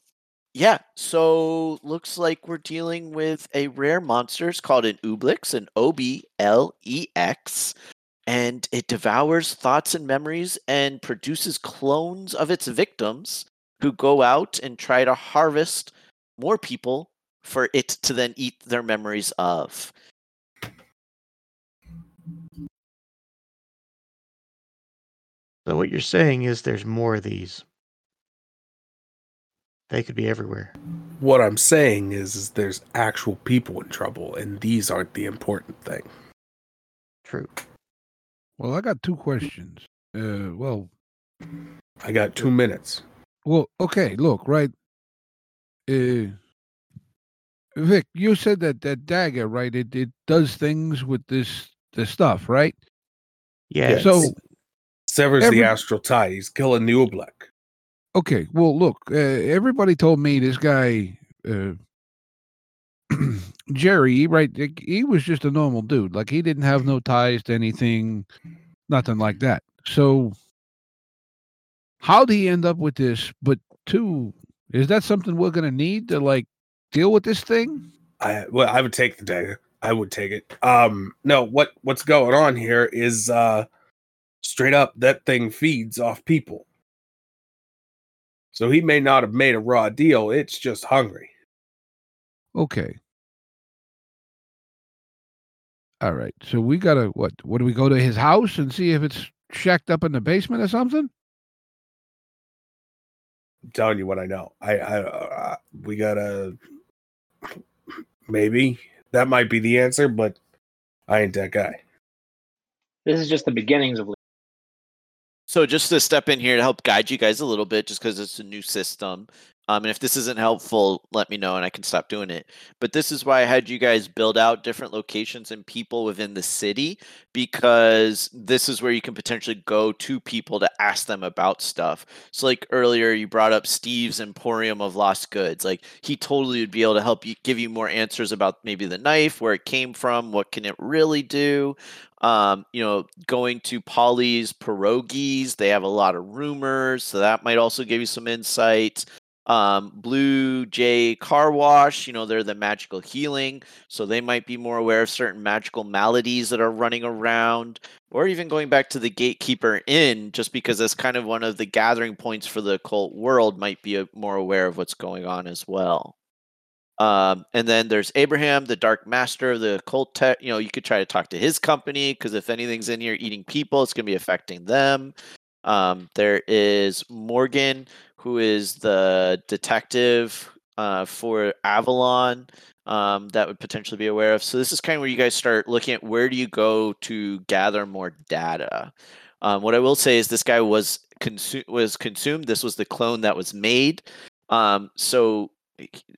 Yeah, so looks like we're dealing with a rare monster. It's called an Oblex, an O B L E X, and it devours thoughts and memories and produces clones of its victims who go out and try to harvest more people for it to then eat their memories of.
So what you're saying is there's more of these. They could be everywhere.
What I'm saying is, is there's actual people in trouble, and these aren't the important thing.
True.
Well, I got two questions. Uh, well,
I got two minutes.
well, okay. Look, right. Uh, Vic, you said that that dagger, right? It it does things with this this stuff, right?
Yeah.
Yes.
So
Severs
every-
the astral tie. He's killing the Oblex.
Okay. Well, look. Uh, everybody told me this guy, uh, Jerry, right? He was just a normal dude. Like he didn't have no ties to anything, nothing like that. So, how would he end up with this? But two, is that something we're gonna need to like deal with this thing?
I well, I would take the dagger. I would take it. Um, no, what what's going on here is uh straight up that thing feeds off people. So he may not have made a raw deal. It's just hungry.
Okay. All right. So we gotta what? What do we go to his house and see if it's shacked up in the basement or something?
I'm telling you what I know. I, I, uh, we gotta maybe that might be the answer, but I ain't that guy.
This is just the beginnings of.
So just to step in here to help guide you guys a little bit, just because it's a new system. Um, and if this isn't helpful, let me know and I can stop doing it. But this is why I had you guys build out different locations and people within the city, because this is where you can potentially go to people to ask them about stuff. So, like earlier, you brought up Steve's Emporium of Lost Goods. Like he totally would be able to help you give you more answers about maybe the knife, where it came from, what can it really do um, you know, going to Polly's pierogies, they have a lot of rumors, so that might also give you some insight. Um, Blue Jay Car Wash, you know, they're the magical healing, so they might be more aware of certain magical maladies that are running around, or even going back to the Gatekeeper Inn, just because that's kind of one of the gathering points for the occult world, might be a, more aware of what's going on as well. Um, and then there's Abraham, the Dark Master of the cult tech. You know, you could try to talk to his company because if anything's in here eating people, it's going to be affecting them. Um, there is Morgan, who is the detective uh, for Avalon um, that would potentially be aware of. So this is kind of where you guys start looking at where do you go to gather more data. Um, what I will say is this guy was consu- was consumed. This was the clone that was made. Um, so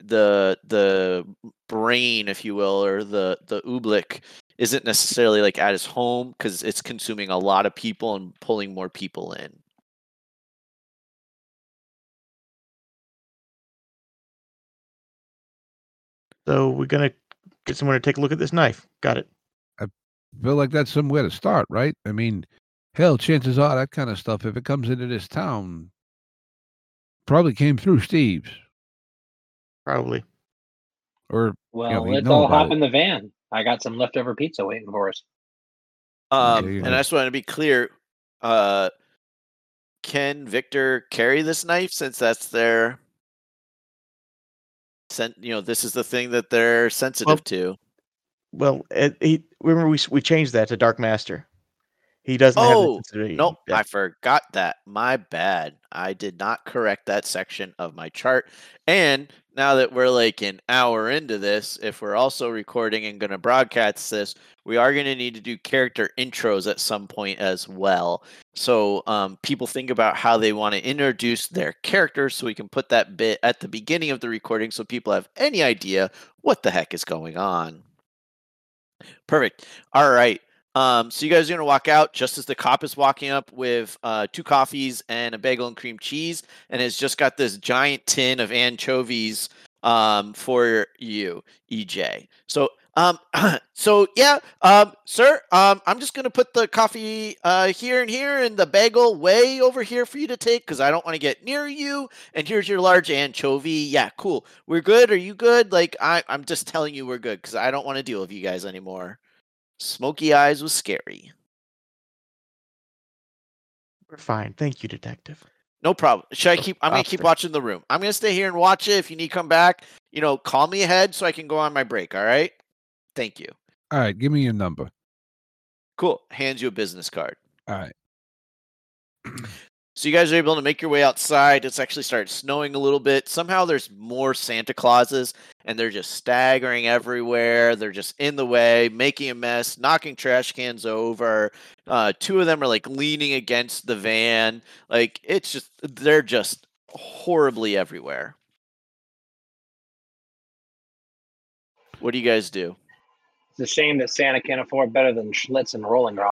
the the brain, if you will, or the the oblex isn't necessarily like at his home because it's consuming a lot of people and pulling more people in.
So we're gonna get someone to take a look at this knife. Got it.
I feel like that's somewhere to start, right? I mean, hell, chances are that kind of stuff, if it comes into this town, probably came through Steve's
Probably.
or
Well,
we
let's all hop
it.
in the van. I got some leftover pizza waiting for us.
Um,
you
and
go.
I just want to be clear. Uh, can Victor carry this knife since that's their sent? You know, this is the thing that they're sensitive to.
Well, it, he remember we we changed that to Dark Master. He doesn't
Oh. Nope,
Yeah.
I forgot that. My bad. I did not correct that section of my chart. And now that we're like an hour into this, if we're also recording and going to broadcast this, we are going to need to do character intros at some point as well. So um, people think about how they want to introduce their characters so we can put that bit at the beginning of the recording so people have any idea what the heck is going on. Perfect. All right. Um, so you guys are gonna walk out just as the cop is walking up with uh, two coffees and a bagel and cream cheese, and has just got this giant tin of anchovies um, for you, EJ. So Um, so yeah, um, sir, um, I'm just gonna put the coffee uh here and here, and the bagel way over here for you to take because I don't want to get near you. And here's your large anchovy. Yeah, cool. We're good. Are you good? Like I, I'm just telling you we're good because I don't want to deal with you guys anymore. Smoky eyes was scary.
We're fine. Thank you, detective.
No problem. Should I keep? I'm gonna keep watching the room. I'm gonna stay here and watch it. If you need to come back, you know, call me ahead so I can go on my break. All right. Thank you.
All right, give me your number.
Cool. Hands you a business card.
All right.
So you guys are able to make your way outside. It's actually started snowing a little bit. Somehow there's more Santa Clauses and they're just staggering everywhere. They're just in the way, making a mess, knocking trash cans over. Uh, two of them are like leaning against the van. Like it's just they're just horribly everywhere. What do you guys do?
It's a shame that Santa can't afford better than Schlitz and Rolling Rock.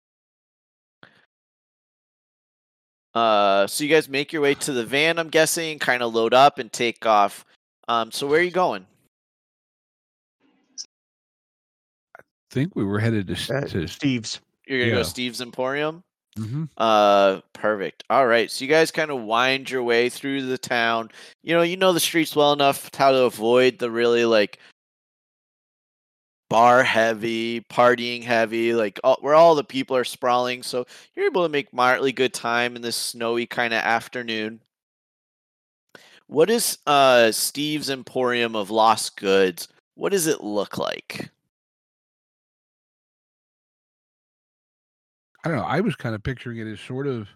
Uh, so you guys make your way to the van, I'm guessing, kind of load up and take off. Um, so where are you going?
I think we were headed to,
Uh,
to
Steve's.
You're gonna go
Yeah.
Steve's Emporium.
mhm.
Uh, perfect. All right. So you guys kind of wind your way through the town. You know, you know the streets well enough how to avoid the really like bar heavy, partying heavy, like all, where all the people are sprawling. So you're able to make moderately good time in this snowy kind of afternoon. What is uh Steve's Emporium of Lost Goods? What does it look like?
I don't know. I was kind of picturing it as sort of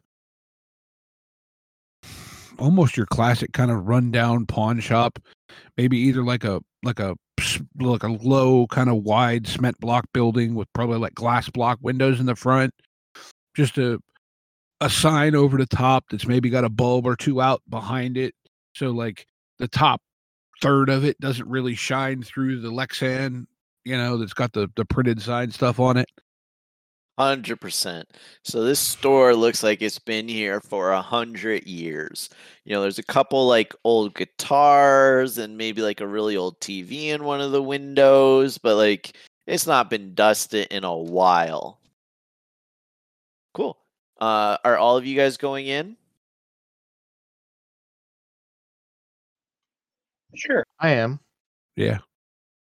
almost your classic kind of rundown pawn shop. Maybe either like a like a like a low kind of wide cement block building with probably like glass block windows in the front. Just a a sign over the top that's maybe got a bulb or two out behind it. So like the top third of it doesn't really shine through the Lexan, you know, that's got the the printed sign stuff on it.
Hundred percent. So this store looks like it's been here for a hundred years. You know, there's a couple like old guitars and maybe like a really old TV in one of the windows, but like it's not been dusted in a while. Cool. Uh, are all of you guys going in?
Sure.
I am.
Yeah.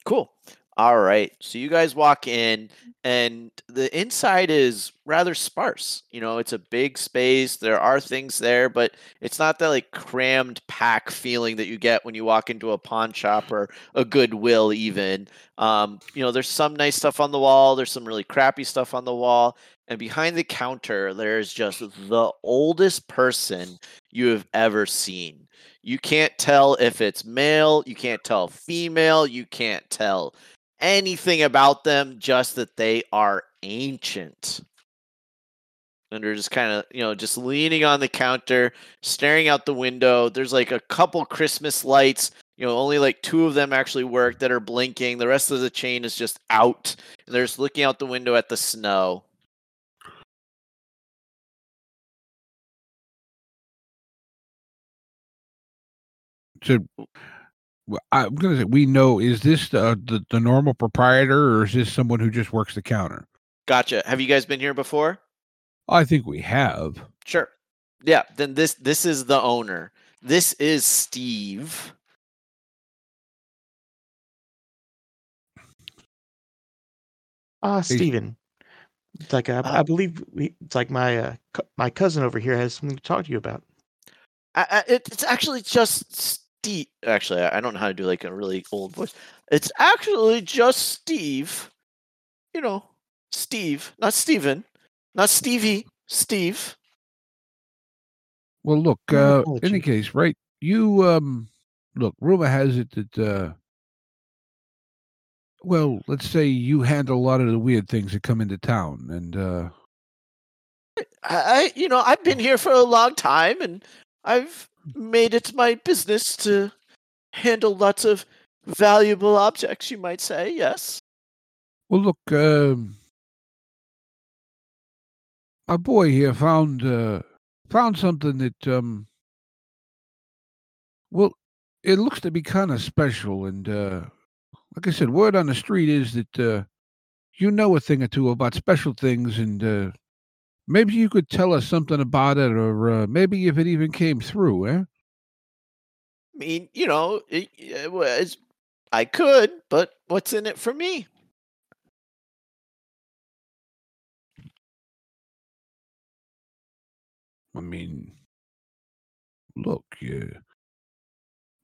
Cool. All right. So you guys walk in, and the inside is rather sparse. You know, it's a big space. There are things there, but it's not that like crammed pack feeling that you get when you walk into a pawn shop or a Goodwill, even. Um, you know, there's some nice stuff on the wall, there's some really crappy stuff on the wall. And behind the counter, there's just the oldest person you have ever seen. You can't tell if it's male, you can't tell female, you can't tell anything about them, just that they are ancient. And they're just kind of, you know, just leaning on the counter, staring out the window. There's like a couple Christmas lights. You know, only like two of them actually work that are blinking. The rest of the chain is just out. And they're just looking out the window at the snow.
So I'm going to say we know is this the, the the normal proprietor or is this someone who just works the counter?
Gotcha. Have you guys been here before?
I think we have.
Sure. Yeah, then this this is the owner. This is Steve.
Ah, Steven. It's like uh, I
Uh,
believe we, it's like my uh, co- my cousin over here has something to talk to you about.
I, I, it, it's actually just Steve. Actually, I I don't know how to do like a really old voice. It's actually just Steve. You know, Steve, not Steven, not Stevie. Steve.
Well, look. Uh, in any case, right? You um, look. Rumor has it that uh, well, let's say you handle a lot of the weird things that come into town, and uh,
I, I, you know, I've been here for a long time, and I've made it my business to handle lots of valuable objects. You might say, yes.
well, look. Um, my boy here found uh, found something that um, well, it looks to be kind of special, and uh, like I said, word on the street is that uh, you know a thing or two about special things, and uh, maybe you could tell us something about it, or uh, maybe if it even came through, eh?
I mean, you know, it, it was I could, but what's in it for me?
I mean, look, yeah,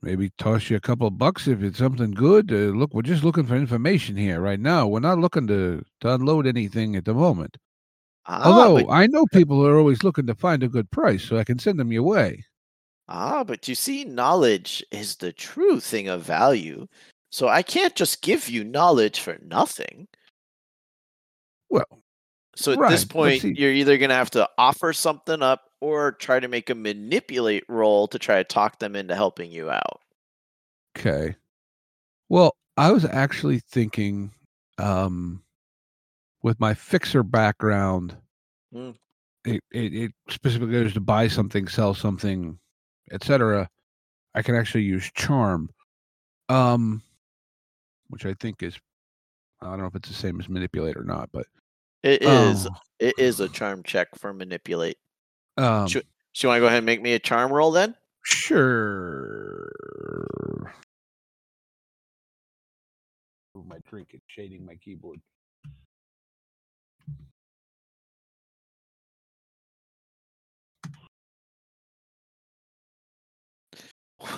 maybe toss you a couple of bucks if it's something good. Uh, look, we're just looking for information here right now. We're not looking to, to unload anything at the moment.
Ah,
Although
but,
I know people are always looking to find a good price, so I can send them your way.
ah, but you see, knowledge is the true thing of value. So I can't just give you knowledge for nothing.
Well,
So at
Right,
this point, you're either going to have to offer something up or try to make a manipulate roll to try to talk them into helping you out.
Okay. Well, I was actually thinking, um, with my fixer background,
Mm.
it, it, it specifically goes to buy something, sell something, etc. I can actually use charm, um, which I think is, I don't know if it's the same as manipulate or not, but
It is.
oh,
It is a charm check for manipulate.
um,
Sure. So you want to go ahead and make me a charm roll then?
sure. Move My drink shading my keyboard.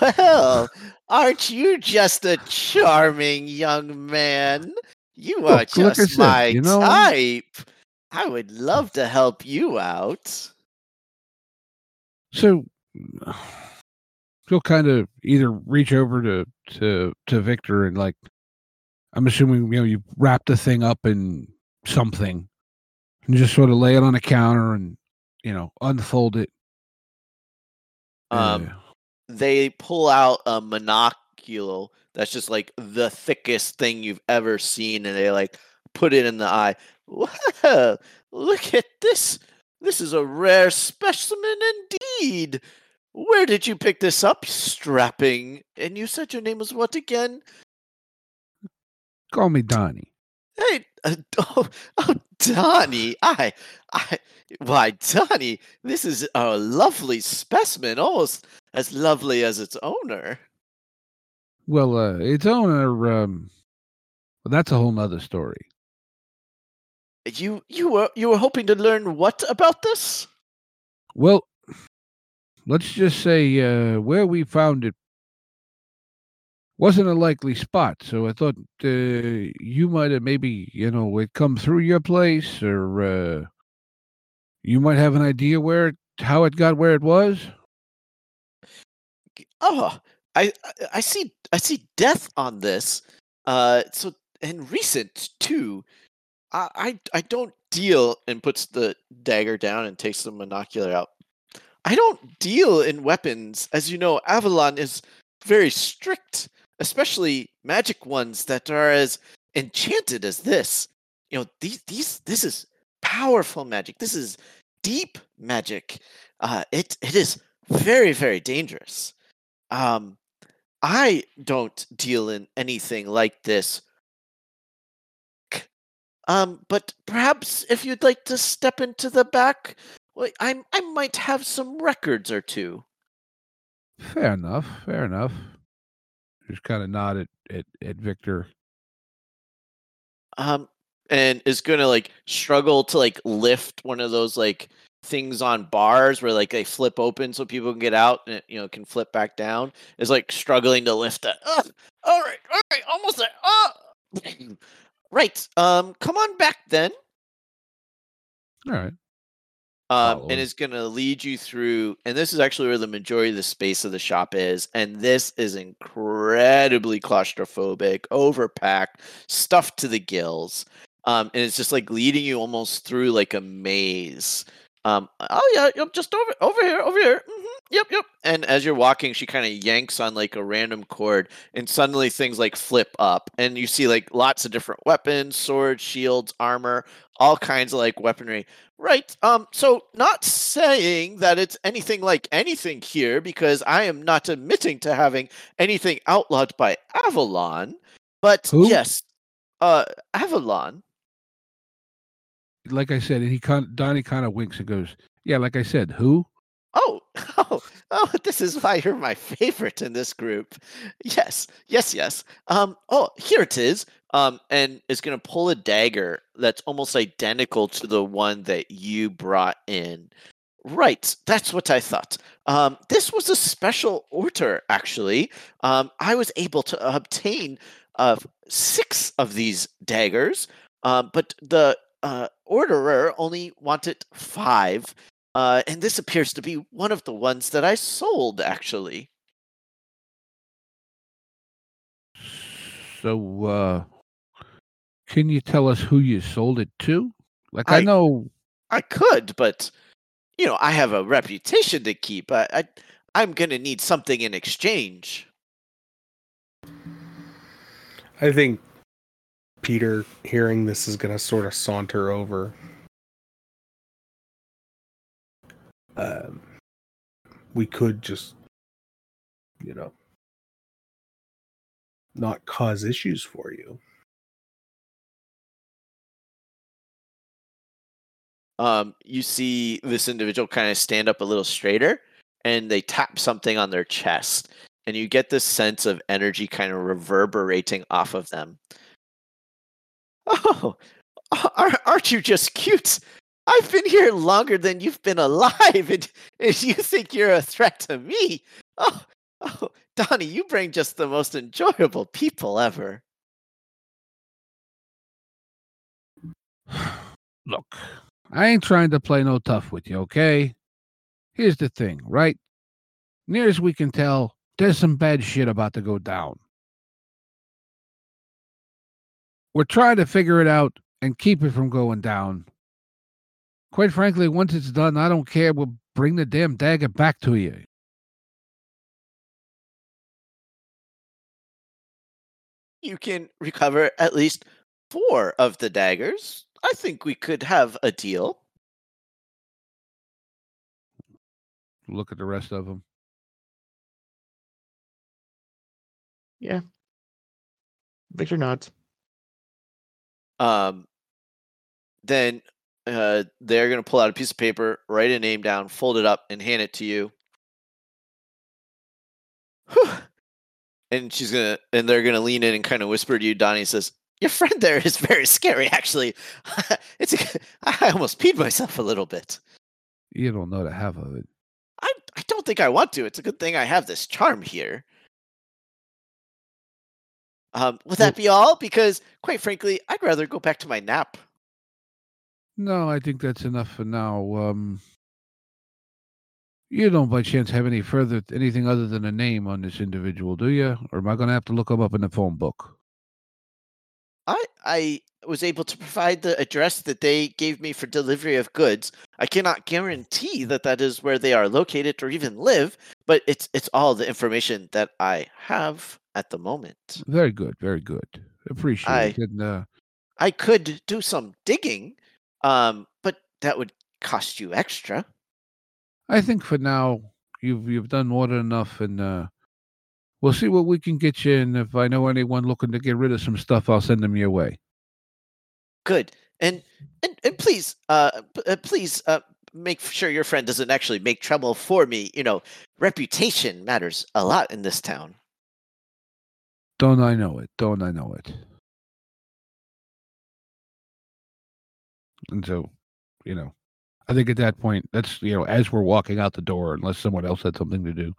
Well, aren't you just a charming young man? You are
Look, like
just
said,
my
you know-
type. I would love to help you out.
So she'll kind of either reach over to to to Victor and like I'm assuming you know you wrap the thing up in something and just sort of lay it on a counter and you know unfold it.
Um,
Uh,
they pull out a monocular that's just like the thickest thing you've ever seen, and they like put it in the eye. Wow, look at this! This is a rare specimen indeed. Where did you pick this up, strapping? And you said your name was what again?
call me Donnie.
Hey, oh, oh, Donnie, I, I, why, Donnie, this is a lovely specimen, almost as lovely as its owner.
Well, uh, its owner. Um, well, that's a whole nother story.
You, you were, you were hoping to learn what about this?
Well, let's just say uh, where we found it wasn't a likely spot. So I thought uh, you might have maybe, you know, it come through your place, or uh, you might have an idea where it, how it got where it was.
Oh, I, I- see, I see death on this. Uh, so and recent too. I, I, I don't deal and puts the dagger down and takes the monocular out. I don't deal in weapons. As you know, Avalon is very strict, especially magic ones that are as enchanted as this. You know, these these this is powerful magic. This is deep magic. Uh it it is very, very dangerous. Um I don't deal in anything like this. Um, but perhaps if you'd like to step into the back, I I might have some records or two.
Fair enough. Fair enough. Just kind of nod at, at, at Victor.
Um, and is gonna like struggle to like lift one of those like things on bars where like they flip open so people can get out and it, you know can flip back down. Is like struggling to lift that. Ugh, all right, all right, almost there. Oh! right. Um, come on back then.
All right.
Um, and it's going to lead you through and this is actually where the majority of the space of the shop is and this is incredibly claustrophobic overpacked stuffed to the gills um, and it's just like leading you almost through like a maze. Um, oh yeah just over over here over here hmm yep yep and as you're walking she kind of yanks on like a random cord and suddenly things like flip up and you see like lots of different weapons swords shields armor all kinds of like weaponry Right. Um. So, not saying that it's anything like anything here, because I am not admitting to having anything outlawed by Avalon. But
Who?
yes, uh, Avalon.
Like I said, and he kind Donnie kind of winks and goes, "Yeah, like I said, who?"
Oh, oh! This is why you're my favorite in this group. Yes, yes, yes. Um. Oh, here it is. Um, and is gonna pull a dagger that's almost identical to the one that you brought in. Right, that's what I thought. Um, this was a special order, actually. Um, I was able to obtain uh, six of these daggers, um, but the uh, orderer only wanted five. Uh, and this appears to be one of the ones that I sold, actually.
So, uh, can you tell us who you sold it to? Like I,
I-
know
I could, but you know, I have a reputation to keep. I, I I'm gonna need something in exchange.
I think Peter, hearing this, is going to sort of saunter over. Um, we could just, you know, not cause issues for you.
Um, you see this individual kind of stand up a little straighter, and they tap something on their chest, and you get this sense of energy kind of reverberating off of them. Oh, aren't you just cute? I've been here longer than you've been alive, and, and you think you're a threat to me? Oh, oh, Donnie, you bring just the most enjoyable people ever.
Look, I ain't trying to play no tough with you, okay? Here's the thing, right? Near as we can tell, there's some bad shit about to go down. We're trying to figure it out and keep it from going down. Quite frankly, once it's done, I don't care. We'll bring the damn dagger back to you.
You can recover at least four of the daggers. I think we could have a deal.
Look at the rest of them. Yeah.
Victor nods.
Um, then uh, they're going to pull out a piece of paper, write a name down, fold it up, and hand it to you. Whew. And she's gonna, and they're gonna lean in and kind of whisper to you. Donnie says, "Your friend there is very scary. Actually, it's. A, I almost peed myself a little bit.
You don't know the half of it.
I, I don't think I want to. It's a good thing I have this charm here. Um, would that be all? Because, quite frankly, I'd rather go back to my nap.
No, I think that's enough for now. Um, you don't by chance have any further anything other than a name on this individual, do you? Or am I going to have to look him up in the phone book?
I I was able to provide the address that they gave me for delivery of goods. I cannot guarantee that that is where they are located or even live, but it's it's all the information that I have at the moment.
Very good, very good. Appreciate
I-
it. And, uh,
I could do some digging, um, but that would cost you extra.
I think for now you've you've done more than enough, and uh, we'll see what we can get you. And if I know anyone looking to get rid of some stuff, I'll send them your way.
Good. And and, and please, uh, uh, please, uh, make sure your friend doesn't actually make trouble for me. You know, reputation matters a lot in this town.
Don't I know it? Don't I know it? And so, you know, I think at that point, that's you know, as we're walking out the door, unless someone else had something to do.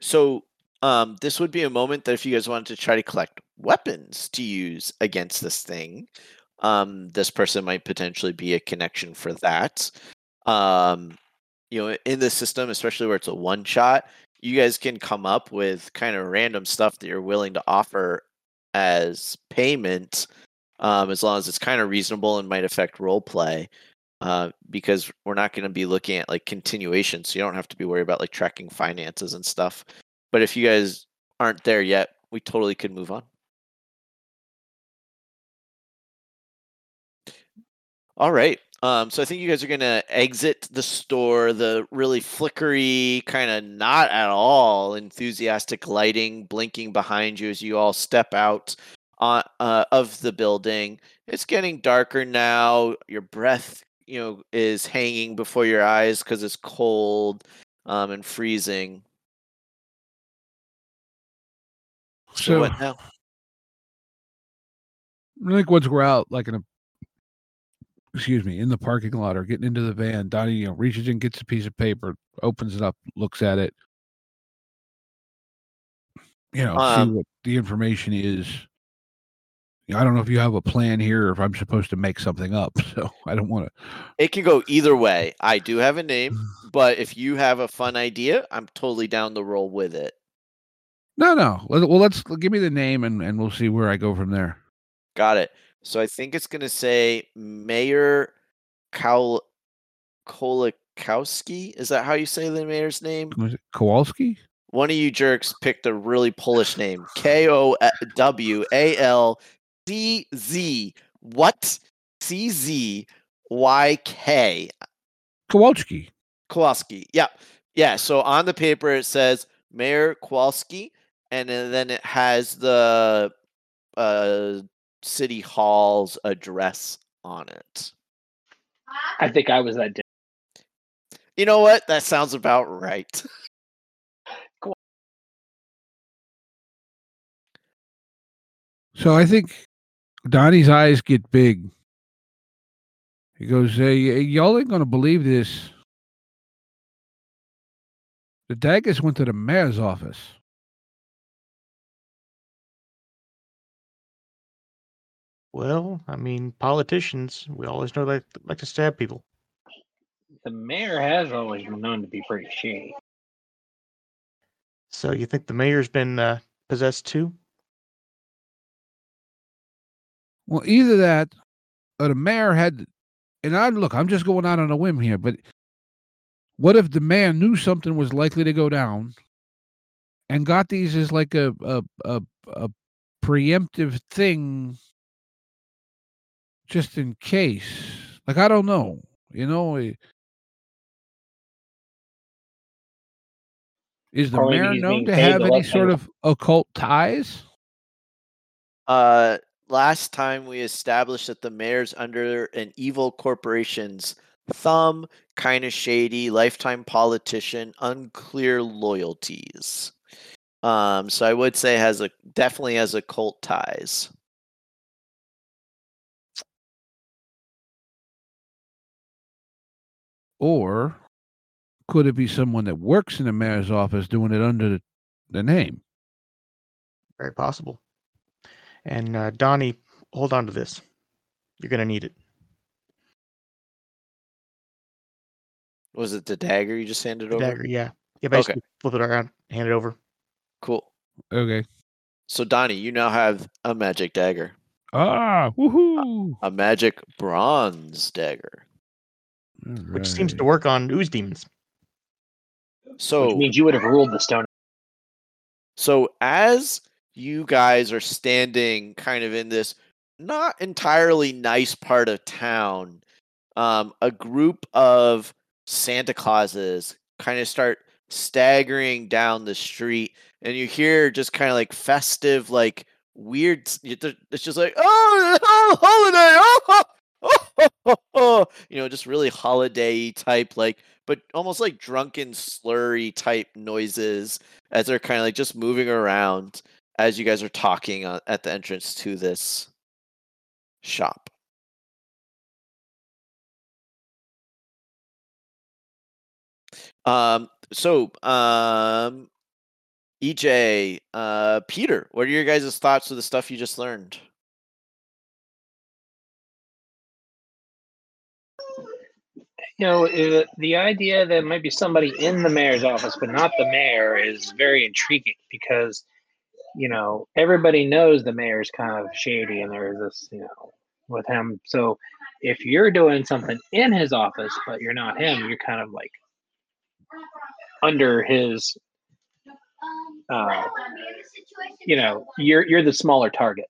So, um, this would be a moment that if you guys wanted to try to collect weapons to use against this thing, um, this person might potentially be a connection for that. Um, you know, in the system, especially where it's a one shot, you guys can come up with kind of random stuff that you're willing to offer as payment, um, as long as it's kind of reasonable and might affect role play. Uh, because we're not going to be looking at like continuation, so you don't have to be worried about like tracking finances and stuff. But if you guys aren't there yet, we totally could move on. All right. Um, so I think you guys are gonna exit the store. The really flickery, kind of not at all enthusiastic lighting blinking behind you as you all step out on uh, of the building. It's getting darker now. Your breath, you know, is hanging before your eyes because it's cold um, and freezing. So,
So,
what now?
I think once we're out, like in a, excuse me, in the parking lot or getting into the van, Donnie, you know, reaches in, gets a piece of paper, opens it up, looks at it. You know,
Um,
see what the information is. I don't know if you have a plan here or if I'm supposed to make something up. So I don't want to.
It can go either way. I do have a name, but if you have a fun idea, I'm totally down to roll with it.
No, no. Well, let's give me the name and, and we'll see where I go from there.
Got it. So I think it's gonna say Mayor Kol Kolakowski. Is that how you say the mayor's name?
Kowalski?
One of you jerks picked a really Polish name. K O W A L C Z. What? C Z Y K.
Kowalski.
Kowalski. Yeah. Yeah. So on the paper it says Mayor Kowalski, and then then it has the uh, city hall's address on it.
I think I was that. Dick.
You know what? That sounds about right.
So I think Donnie's eyes get big. He goes, hey, y'all ain't gonna believe this. The Daggers went to the mayor's office.
Well, I mean, politicians, we always know they like to stab people.
The mayor has always been known to be pretty shady.
So you think the mayor's been uh, possessed too?
Well, either that or the mayor had and I look, I'm just going out on a whim here, but what if the mayor knew something was likely to go down and got these as like a a a, a preemptive thing just in case? Like I don't know. You know, eh, is the
maybe
mayor known to have any sort of occult ties?
Uh, last time we established that the mayor's under an evil corporation's thumb, kind of shady, lifetime politician, unclear loyalties. Um, so I would say has a definitely has occult ties.
Or could it be someone that works in the mayor's office doing it under the, the name?
Very possible. And uh, Donnie, hold on to this. You're gonna need it.
Was it the dagger you just handed
The
over?
dagger, yeah. Yeah, basically flip it around, hand it over.
Cool.
Okay.
So Donnie, you now have a magic dagger,
Ah, woohoo!
a magic bronze dagger.
Which seems to work on ooze demons.
So
Which means you would have ruled the stone.
So as you guys are standing kind of in this not entirely nice part of town, um, a group of Santa Clauses kind of start staggering down the street, and you hear just kind of like festive, like weird. It's just like oh, oh holiday, oh, oh, oh, oh," you know, just really holiday type, like but almost like drunken slurry type noises as they're kind of like just moving around as you guys are talking uh, at the entrance to this shop. Um. So, um, EJ, uh, Peter, what are your guys' thoughts of the stuff you just learned?
You know, uh, the idea that might be somebody in the mayor's office, but not the mayor, is very intriguing because, you know, everybody knows the mayor's kind of shady, and there's this, you know, with him. So, if you're doing something in his office, but you're not him, you're kind of like under his, uh, you know, you're you're the smaller target.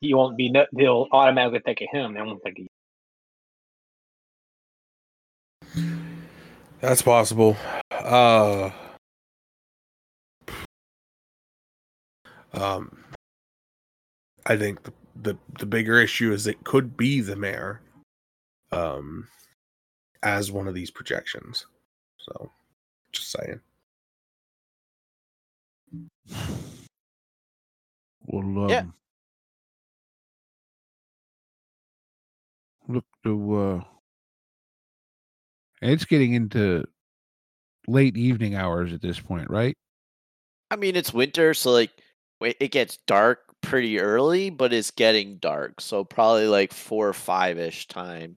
You won't be. no- They'll automatically think of him. They won't think of you.
That's possible. Uh um I think the, the the bigger issue is it could be the mayor um as one of these projections. So just saying.
Well, um,
Yeah.
Look to uh, it's getting into late evening hours at this point, right?
I mean, it's winter, so like wait, it gets dark pretty early, but it's getting dark, so probably like four or five ish time.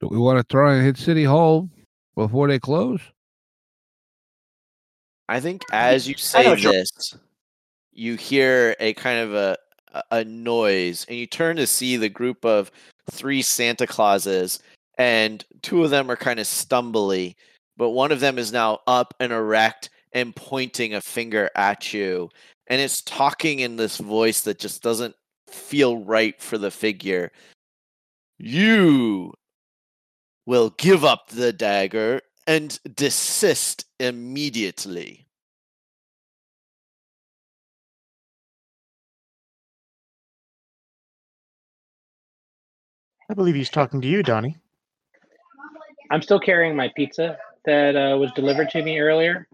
Do we want to try and hit City Hall before they close?
I think as you say this, you hear a kind of a a- a noise, and you turn to see the group of three Santa Clauses, and two of them are kind of stumbly, but one of them is now up and erect and pointing a finger at you, and it's talking in this voice that just doesn't feel right for the figure. You will give up the dagger and desist immediately.
I believe he's talking to you, Donnie.
I'm still carrying my pizza that uh, was delivered to me earlier.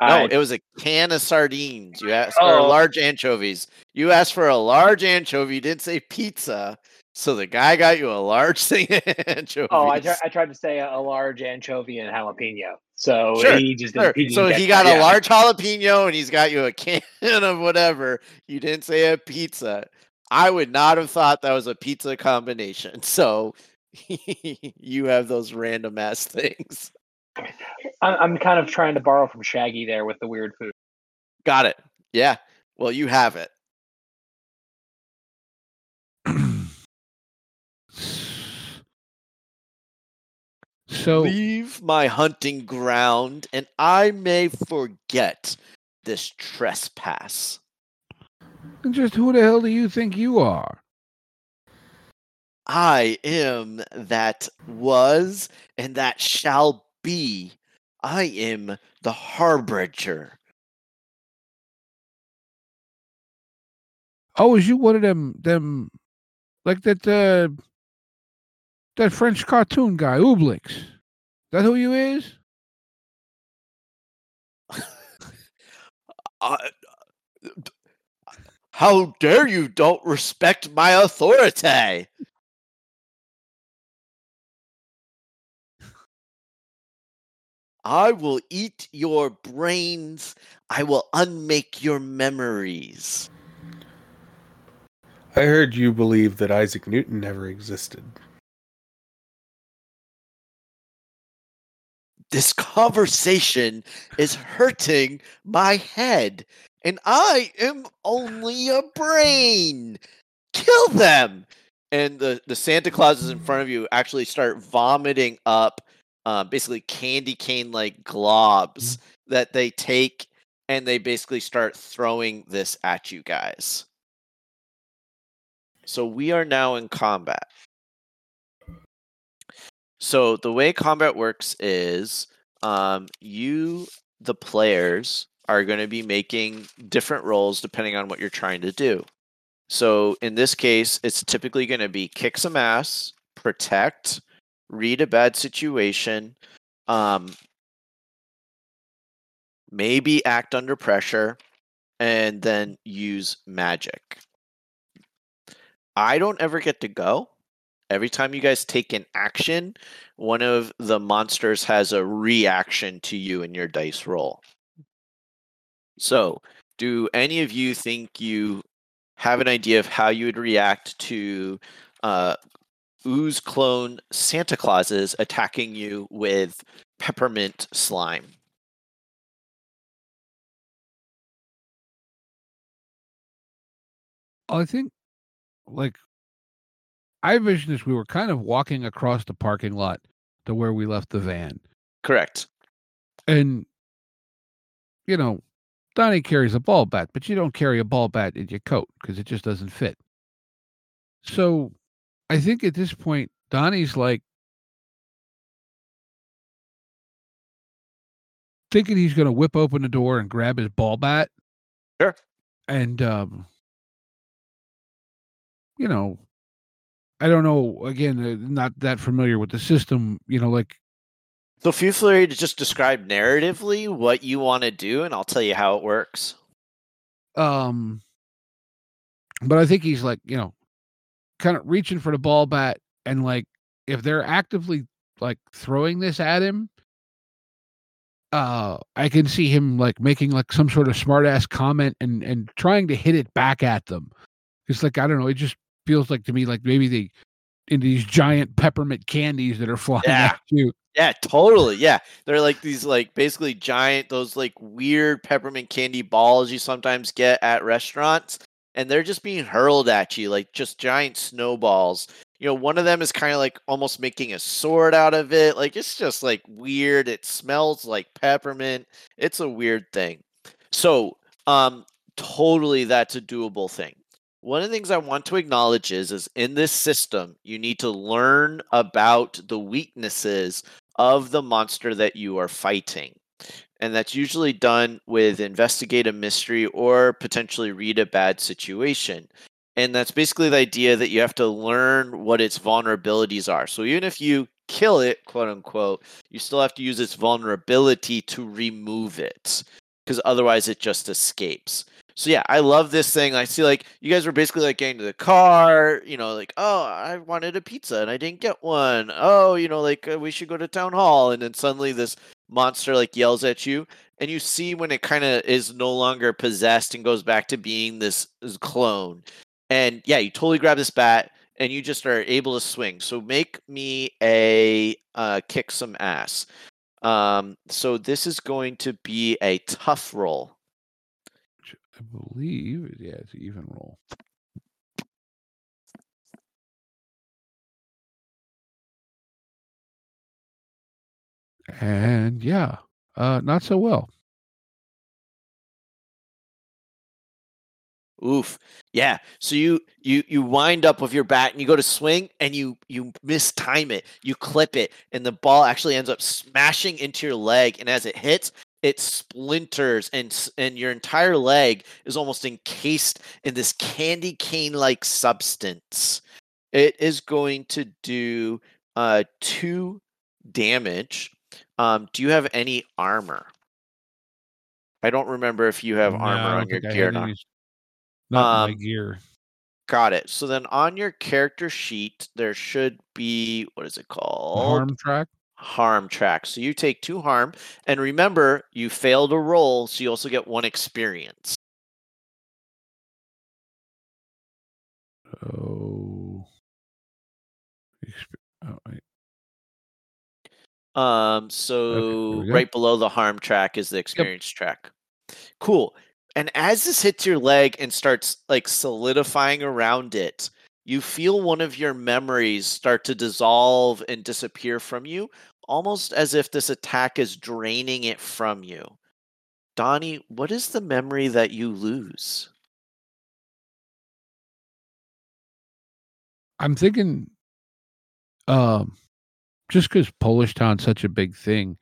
No,
I-
it was a can of sardines. You asked for
Oh.
large anchovies. You asked for a large anchovy. You didn't say pizza. So the guy got you a large thing of anchovies.
oh, I, I tried to say a, a large anchovy and jalapeno. So
Sure,
he just
Sure.
he
So he
that.
got a
Yeah.
large jalapeno and he's got you a can of whatever. You didn't say a pizza. I would not have thought that was a pizza combination. So you have those random ass things.
I'm, I'm kind of trying to borrow from Shaggy there with the weird food.
Got it. Yeah. Well, you have it.
so
Leave my hunting ground, and I may forget this trespass.
just who the hell do you think you are?
I am that was and that shall be. I am the harbinger.
Oh, is you one of them them like that uh that French cartoon guy, Oblex? That who you is?
I- how dare you don't respect my authority? I will eat your brains. I will unmake your memories.
I heard you believe that Isaac Newton never existed.
This conversation is hurting my head, and I am only a brain. Kill them! And the, the Santa Clauses in front of you actually start vomiting up uh, basically candy cane like globs that they take and they basically start throwing this at you guys. So we are now in combat. So the way combat works is um, you, the players, are going to be making different roles depending on what you're trying to do. So in this case, it's typically going to be kick some ass, protect, read a bad situation, um, maybe act under pressure, and then use magic. I don't ever get to go. Every time you guys take an action, one of the monsters has a reaction to you in your dice roll. So, do any of you think you have an idea of how you would react to uh, ooze clone Santa Clauses attacking you with peppermint slime?
I think like I envisioned this we were kind of walking across the parking lot to where we left the van.
Correct.
And you know, Donnie carries a ball bat, but you don't carry a ball bat in your coat because it just doesn't fit. So I think at this point, Donnie's like thinking he's going to whip open the door and grab his ball bat.
Sure.
And, um, you know, I don't know. Again, uh, not that familiar with the system. You know, like.
So feel free to just describe narratively what you want to do, and I'll tell you how it works.
Um, but I think he's like, you know, kind of reaching for the ball bat, and like if they're actively like throwing this at him, uh, I can see him like making like some sort of smart ass comment and and trying to hit it back at them. It's like I don't know. It just feels like to me like maybe they in these giant peppermint candies that are flying
Yeah.
at you.
Yeah, totally. Yeah. They're like these like basically giant those like weird peppermint candy balls you sometimes get at restaurants and they're just being hurled at you like just giant snowballs. You know, one of them is kind of like almost making a sword out of it. Like it's just like weird. It smells like peppermint. It's a weird thing. So, um totally that's a doable thing. One of the things I want to acknowledge is is in this system, you need to learn about the weaknesses of the monster that you are fighting. And that's usually done with investigate a mystery or potentially read a bad situation. And that's basically the idea that you have to learn what its vulnerabilities are. So even if you kill it, quote unquote, you still have to use its vulnerability to remove it because otherwise it just escapes. So yeah, I love this thing. I see like you guys were basically like getting to the car, you know, like oh, I wanted a pizza and I didn't get one. Oh, you know, like uh, we should go to town hall, and then suddenly this monster like yells at you, and you see when it kind of is no longer possessed and goes back to being this, this clone. And yeah, you totally grab this bat and you just are able to swing. So make me a uh, kick some ass. Um, so this is going to be a tough roll.
I believe, yeah, it's even roll. And yeah, uh, not so well.
Oof. Yeah. So you you you wind up with your bat and you go to swing and you you mistime it. You clip it and the ball actually ends up smashing into your leg and as it hits it splinters and and your entire leg is almost encased in this candy cane like substance. It is going to do uh 2 damage. Um do you have any armor? I don't remember if you have
No,
armor on your gear or not.
Not
Um,
my gear.
Got it. So then on your character sheet, there should be what is it called?
harm track.
Harm track. So you take two harm, and remember, you failed a roll, so you also get one experience.
Oh. Oh wait.
Um, so
go.
right below the harm track is the experience track. Cool. And as this hits your leg and starts like solidifying around it, you feel one of your memories start to dissolve and disappear from you, almost as if this attack is draining it from you. Donnie, what is the memory that you lose?
I'm thinking, um, just because Polish Town's such a big thing.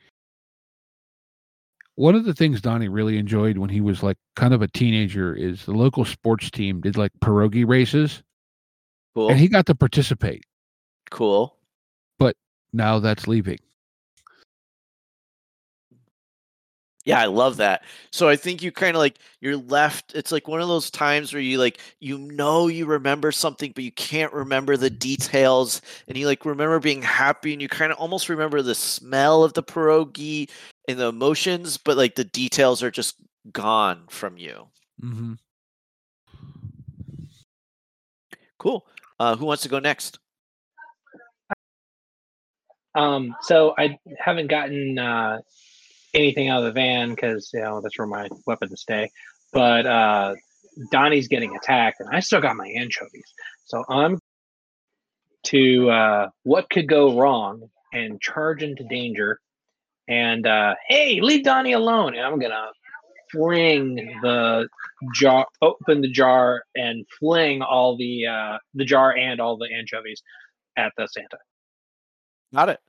One of the things Donnie really enjoyed when he was like kind of a teenager is the local sports team did like pierogi races,
Cool.
and he got to participate.
cool.
But now that's leaving.
Yeah, I love that. So I think you kind of like you're left. It's like one of those times where you like you know you remember something, but you can't remember the details, and you like remember being happy, and you kind of almost remember the smell of the pierogi and the emotions, but like the details are just gone from you.
Mm-hmm.
Cool. Uh, who wants to go next?
Um, so I haven't gotten uh, anything out of the van because you know that's where my weapons stay. But uh, Donnie's getting attacked, and I still got my anchovies. So I'm to uh, what could go wrong and charge into danger. And uh, hey, leave Donnie alone! And I'm gonna fling the jar, open the jar, and fling all the uh, the jar and all the anchovies at the Santa.
Got it.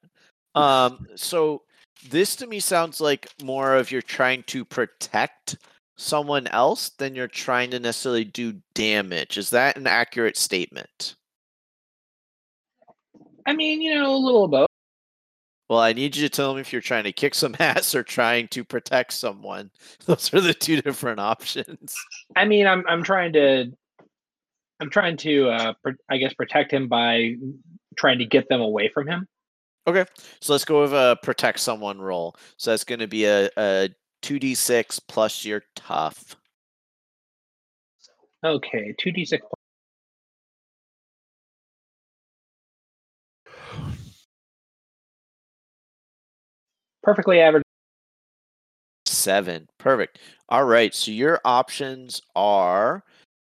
Um, so this to me sounds like more of you're trying to protect someone else than you're trying to necessarily do damage. Is that an accurate statement?
I mean, you know, a little both.
Well, I need you to tell me if you're trying to kick some ass or trying to protect someone. Those are the two different options.
I mean, I'm I'm trying to I'm trying to uh I guess protect him by trying to get them away from him.
Okay, so let's go with a protect someone roll. So that's going to be a, a 2d6 plus your tough.
Okay, two d six. Perfectly average.
Seven. Perfect. All right. So your options are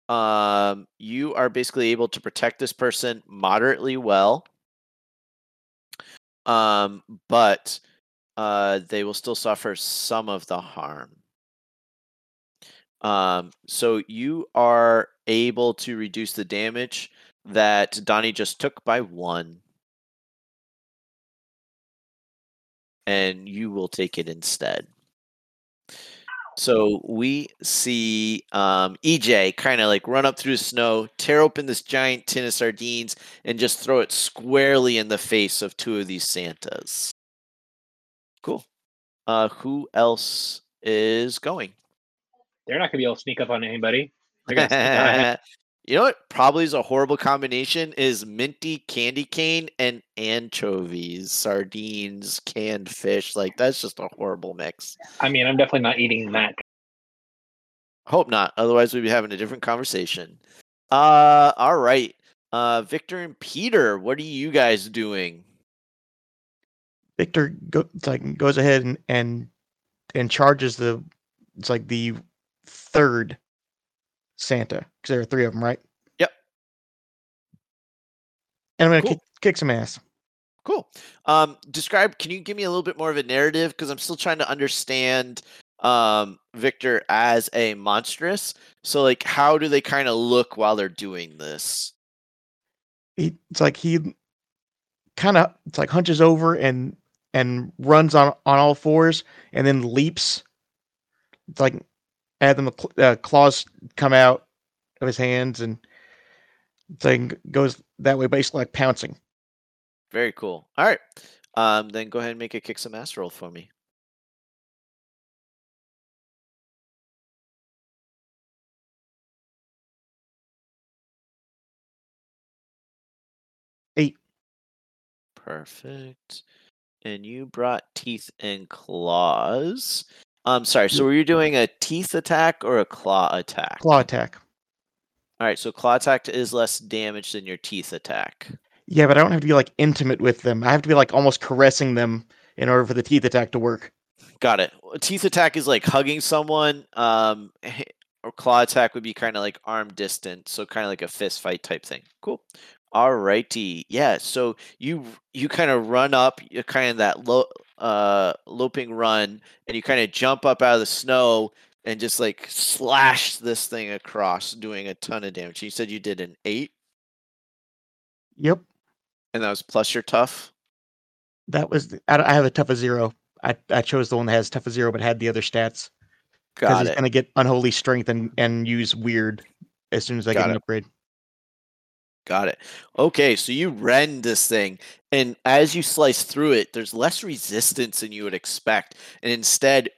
um, you are basically able to protect this person moderately well. Um, but uh, they will still suffer some of the harm. Um, so you are able to reduce the damage that Donnie just took by one. And you will take it instead. So we see um, EJ kind of like run up through the snow, tear open this giant tin of sardines, and just throw it squarely in the face of two of these Santas. Cool. Uh, who else is going?
They're not gonna be able to sneak up on anybody. They're gonna sneak on ahead.
You know what probably is a horrible combination is minty candy cane and anchovies, sardines, canned fish. Like that's just a horrible mix.
I mean, I'm definitely not eating that.
Hope not. Otherwise, we'd be having a different conversation. Uh, all right. Uh, Victor and Peter, what are you guys doing?
Victor go, like goes ahead and, and and charges the it's like the third Santa because there are three of them, right?
Yep.
And I'm gonna
Cool.
kick, kick some ass.
Cool. Um, describe. Can you give me a little bit more of a narrative? Because I'm still trying to understand um, Victor as a monstrous. So, like, how do they kind of look while they're doing this?
He it's like he kind of it's like hunches over and and runs on on all fours and then leaps. It's like and then the cl- uh, claws come out of his hands and thing goes that way, basically like pouncing.
Very cool. All right. Um, then go ahead and make a kick some ass roll for me.
Eight.
Perfect. And you brought teeth and claws. I'm sorry. So were you doing a teeth attack or a claw attack?
Claw attack.
All right. So claw attack is less damage than your teeth attack.
Yeah, but I don't have to be like intimate with them. I have to be like almost caressing them in order for the teeth attack to work.
Got it. Teeth attack is like hugging someone. Um, or claw attack would be kind of like arm distance, so kind of like a fist fight type thing. Cool. All righty. Yeah. So you you kind of run up, you kind of that low uh loping run, and you kind of jump up out of the snow and just like slash this thing across, doing a ton of damage. You said you did an eight,
Yep,
and that was plus your tough.
that was. The, I, I have a tough of zero. I, I chose the one that has tough of zero, but had the other stats because
Got
he's
it.
gonna get unholy strength and and use weird as soon as I
Got
get an upgrade.
Got it. Okay, so you rend this thing, and as you slice through it, there's less resistance than you would expect, and instead,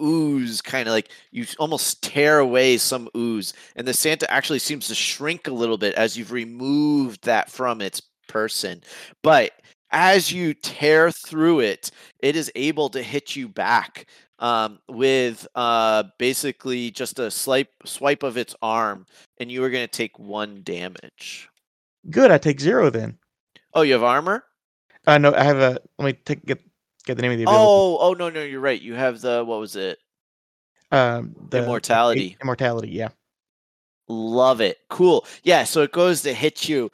ooze kind of like you almost tear away some ooze, and the Santa actually seems to shrink a little bit as you've removed that from its person. But as you tear through it, it is able to hit you back um, with uh, basically just a swipe swipe of its arm, and you are going to take one damage.
Good. I take zero then.
Oh, you have armor?
Uh, know I have a. Let me take get get the name of the ability.
Oh, oh no, no, you're right. You have the what was it?
um, the
Immortality.
Immortality. Yeah.
Love it. Cool. Yeah, so it goes to hit you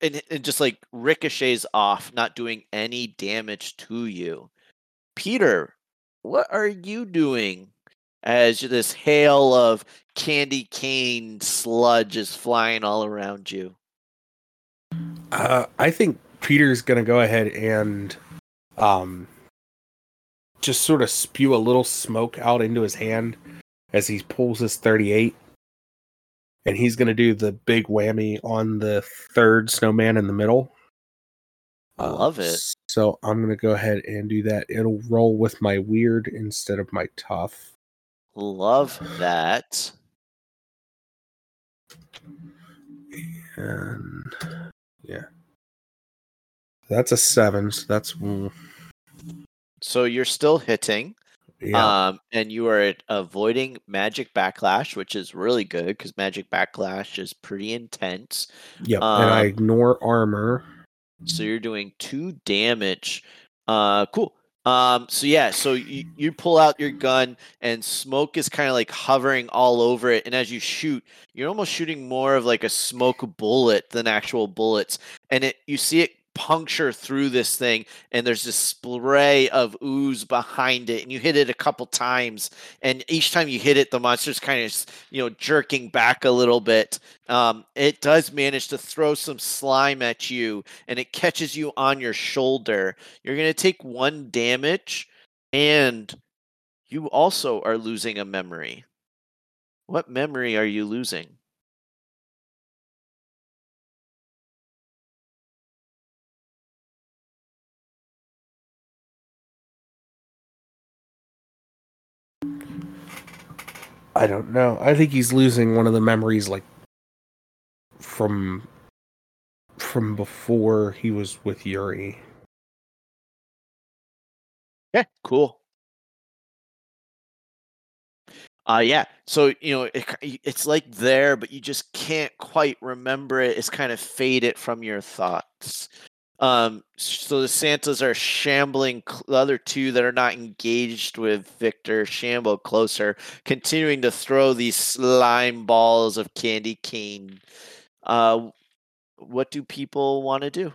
and it just like ricochets off, not doing any damage to you. Peter, what are you doing as this hail of candy cane sludge is flying all around you?
Uh, I think Peter's gonna go ahead and um just sort of spew a little smoke out into his hand as he pulls his 38. And he's going to do the big whammy on the third snowman in the middle.
I love it.
So I'm going to go ahead and do that. It'll roll with my weird instead of my tough.
Love that.
And yeah. That's a seven. So that's mm,
So you're still hitting.
yeah.
Um, and you are avoiding magic backlash, which is really good because magic backlash is pretty intense.
yep. and I
um,
ignore armor.
So you're doing two damage. Uh, cool. Um, so yeah, so you, you pull out your gun and smoke is kind of like hovering all over it. And as you shoot, you're almost shooting more of like a smoke bullet than actual bullets. And it you see it puncture through this thing and there's this spray of ooze behind it and you hit it a couple times and each time you hit it the monster's kind of you know jerking back a little bit. Um, it does manage to throw some slime at you and it catches you on your shoulder. You're going to take one damage and you also are losing a memory. What memory are you losing
I don't know. I think he's losing one of the memories like from from before he was with Yuri.
Yeah, cool. Uh yeah. So, you know, it, it's like there but you just can't quite remember it. It's kind of faded from your thoughts. Um so the Santas are shambling the other two that are not engaged with Victor shamble closer, continuing to throw these slime balls of candy cane. Uh what do people want to do?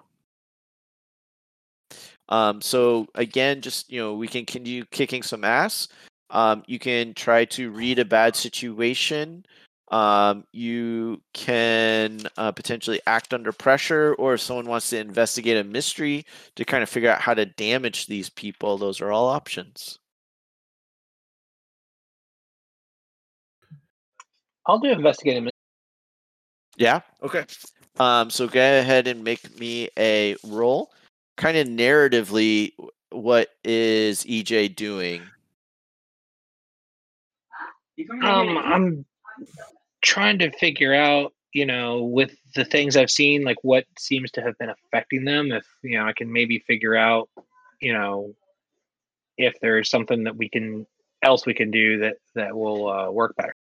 Um, so again, just you know, we can continue kicking some ass. Um, you can try to read a bad situation. Um, you can uh, potentially act under pressure, or if someone wants to investigate a mystery to kind of figure out how to damage these people, those are all options.
I'll do investigative.
Yeah. Okay. Um, so go ahead and make me a roll. Kind of narratively, what is EJ doing?
Um, I'm trying to figure out, you know, with the things I've seen, like what seems to have been affecting them. If you know, I can maybe figure out, you know, if there's something that we can else we can do that that will uh, work better.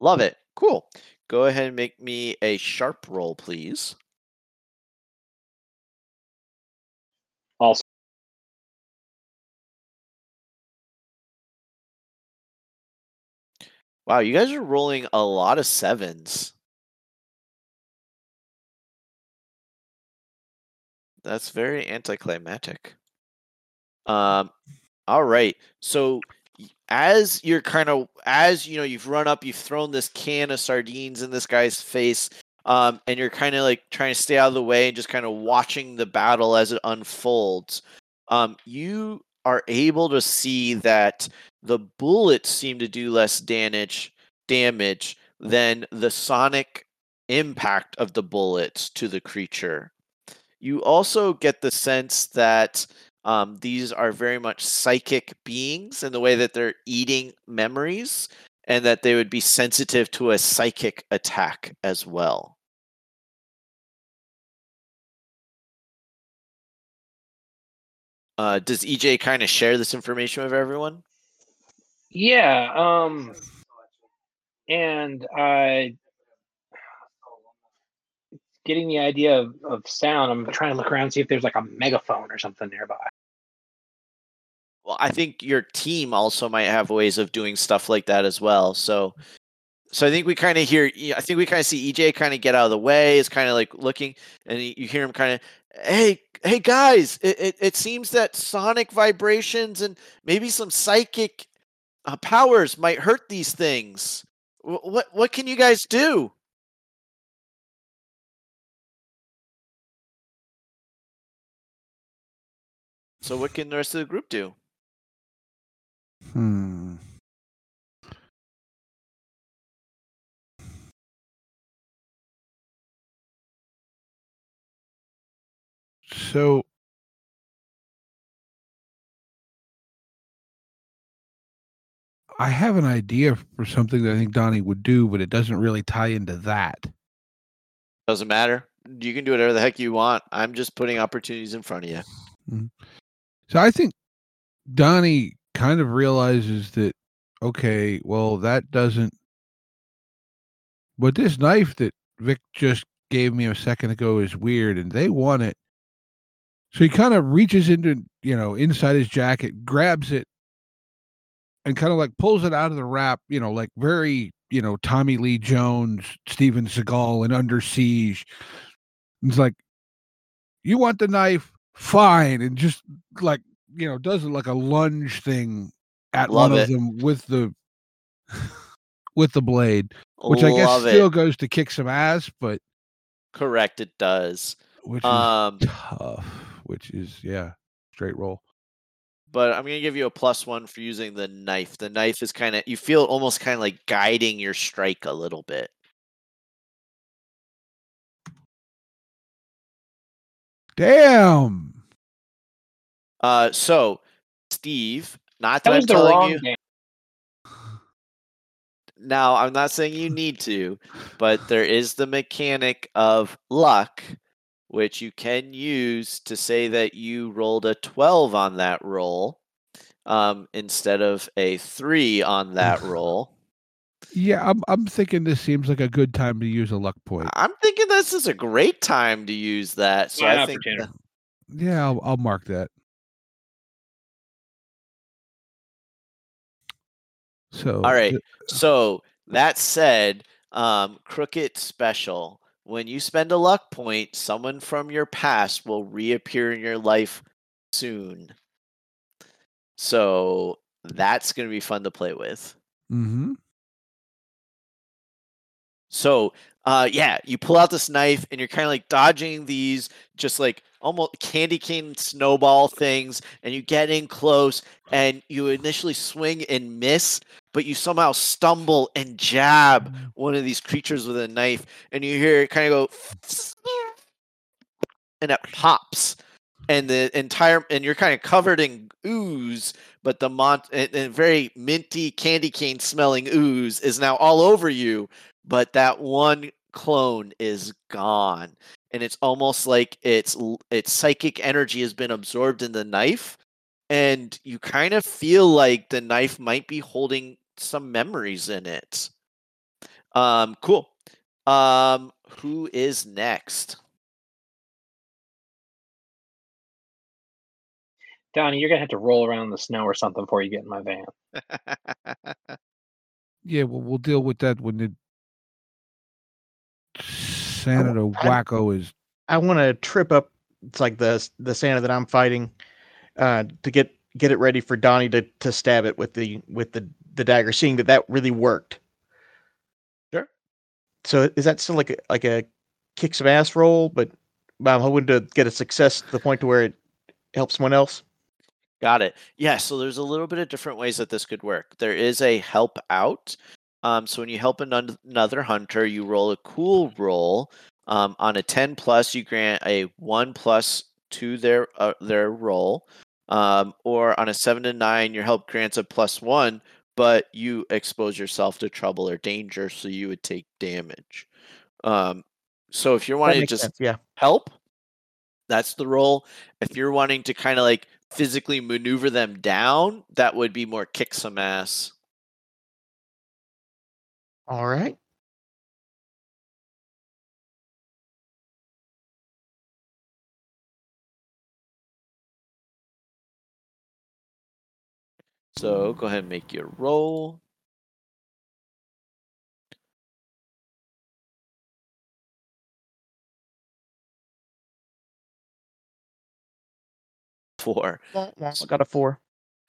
Love it. Cool. Go ahead and make me a sharp roll, please. Wow, you guys are rolling a lot of sevens. That's very anticlimactic. Um, all right. So as you're kind of as you know, you've run up, you've thrown this can of sardines in this guy's face, um, and you're kind of like trying to stay out of the way and just kind of watching the battle as it unfolds. Um, you are able to see that the bullets seem to do less damage damage than the sonic impact of the bullets to the creature. You also get the sense that um, these are very much psychic beings in the way that they're eating memories and that they would be sensitive to a psychic attack as well. Uh, does EJ kind of share this information with everyone?
yeah. Um, and I getting the idea of, of sound. I'm trying to look around and see if there's like a megaphone or something nearby.
Well, I think your team also might have ways of doing stuff like that as well. So, so I think we kind of hear. I think we kind of see EJ kind of get out of the way. Is kind of like looking, and you hear him kind of, "Hey, hey guys! It, it it seems that sonic vibrations and maybe some psychic uh, powers might hurt these things. Wh- What what can you guys do?" So, what can the rest of the group do?
Hmm. So I have an idea for something that I think Donnie would do, but it doesn't really tie into that.
Doesn't matter. You can do whatever the heck you want. I'm just putting opportunities in front of you. Mm-hmm.
So I think Donnie kind of realizes that okay, well that doesn't but this knife that Vic just gave me a second ago is weird and they want it. So he kind of reaches into, you know, inside his jacket, grabs it and kind of like pulls it out of the wrap, you know, like very, you know, Tommy Lee Jones, Steven Seagal and Under Siege. It's like, you want the knife? Fine. And just like, you know, does it like a lunge thing at
Love
one
it.
of them with the with the blade, which I guess still
it.
goes to kick some ass, but
Correct, it does.
which is
Um,
tough, which is yeah, straight roll.
but I'm gonna give you a plus one for using the knife. The knife is kind of you feel almost kind of like guiding your strike a little bit.
Damn.
Uh, so Steve, not that,
That
I'm telling you.
game.
Now, I'm not saying you need to, but there is the mechanic of luck, which you can use to say that you rolled a 12 on that roll um, instead of a 3 on that roll.
Yeah, I'm I'm thinking this seems like a good time to use a luck point.
I'm thinking this is a great time to use that. So
Fine
I think that-
Yeah, I'll, I'll mark that. So
All right.
th-
So that said, um, Crooked Special. When you spend a luck point, someone from your past will reappear in your life soon. So that's going to be fun to play with.
Mm-hmm.
So, uh, yeah, you pull out this knife and you're kind of like dodging these just like almost candy cane snowball things, and you get in close and you initially swing and miss, but you somehow stumble and jab mm-hmm. one of these creatures with a knife, and you hear it kind of go, and it pops. And the entire, and you're kind of covered in ooze, but the mon, and, and very minty candy cane smelling ooze is now all over you but that one clone is gone and it's almost like its its psychic energy has been absorbed in the knife and you kind of feel like the knife might be holding some memories in it um cool um who is next
Donnie, you're gonna have to roll around in the snow or something before you get in my van.
Yeah, well, we'll deal with that when the Senator
I-
Wacko is.
I want to trip up. It's like the the Santa that I'm fighting, uh, to get get it ready for Donnie to to stab it with the with the the dagger, seeing that that really worked.
Sure.
So is that still like a like a kick some ass roll? But I'm hoping to get a success to the point to where it helps someone else.
Got it. Yeah, so there's a little bit of different ways that this could work. There is a help out. Um, so when you help anon- another hunter, you roll a cool roll. Um, on a 10 plus, you grant a 1 plus to their uh, their roll. Um, or on a 7 to 9, your help grants a plus 1, but you expose yourself to trouble or danger, so you would take damage. Um, so if you're wanting to just
sense. Yeah.
help. That's the role. If you're wanting to kind of like physically maneuver them down, that would be more kick some ass.
All right.
So go ahead and make your roll. Four.
I got a four.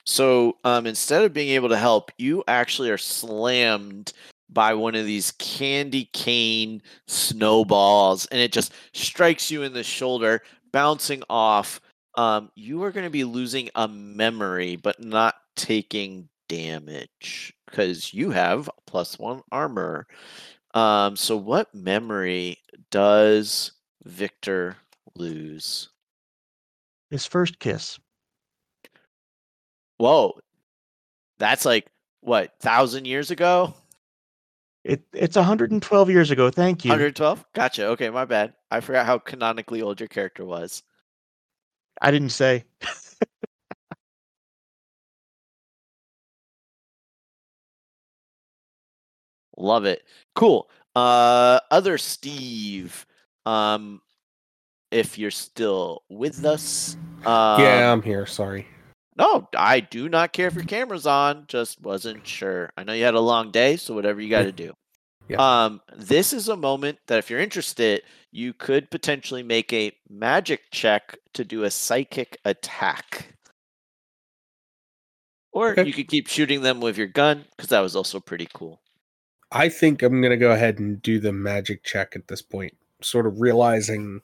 So um, instead of being able to help, you actually are slammed by one of these candy cane snowballs, and it just strikes you in the shoulder, bouncing off. Um, you are going to be losing a memory, but not taking damage because you have plus one armor. Um, so what memory does Victor lose?
His first kiss.
Whoa, that's like what thousand years ago?
It it's 112 years ago. Thank you.
112? Gotcha. Okay, my bad. I forgot how canonically old your character was.
I didn't say.
Love it. Cool. Uh other Steve. Um if you're still with us. Um,
yeah, I'm here. Sorry.
No, I do not care if your camera's on. Just wasn't sure. I know you had a long day, so whatever you got to do.
Yeah.
Um, this is a moment that if you're interested, you could potentially make a magic check to do a psychic attack. Or
Okay.
you could keep shooting them with your gun because that was also pretty cool.
I think I'm gonna go ahead and do the magic check at this point. Sort of realizing,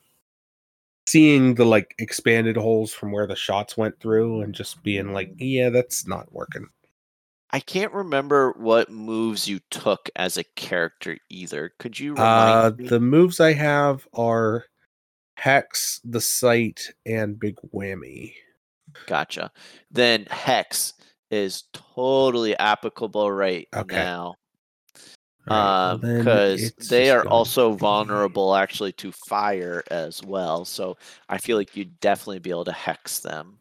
seeing the like expanded holes from where the shots went through, and just being like, yeah, that's not working.
I can't remember what moves you took as a character either. Could you
Uh,
remind me?
the moves I have are Hex, the Sight, and Big Whammy.
Gotcha. Then Hex is totally applicable right
Okay.
now. Um,
then
because they are also vulnerable actually to fire as well. So I feel like you'd definitely be able to hex them.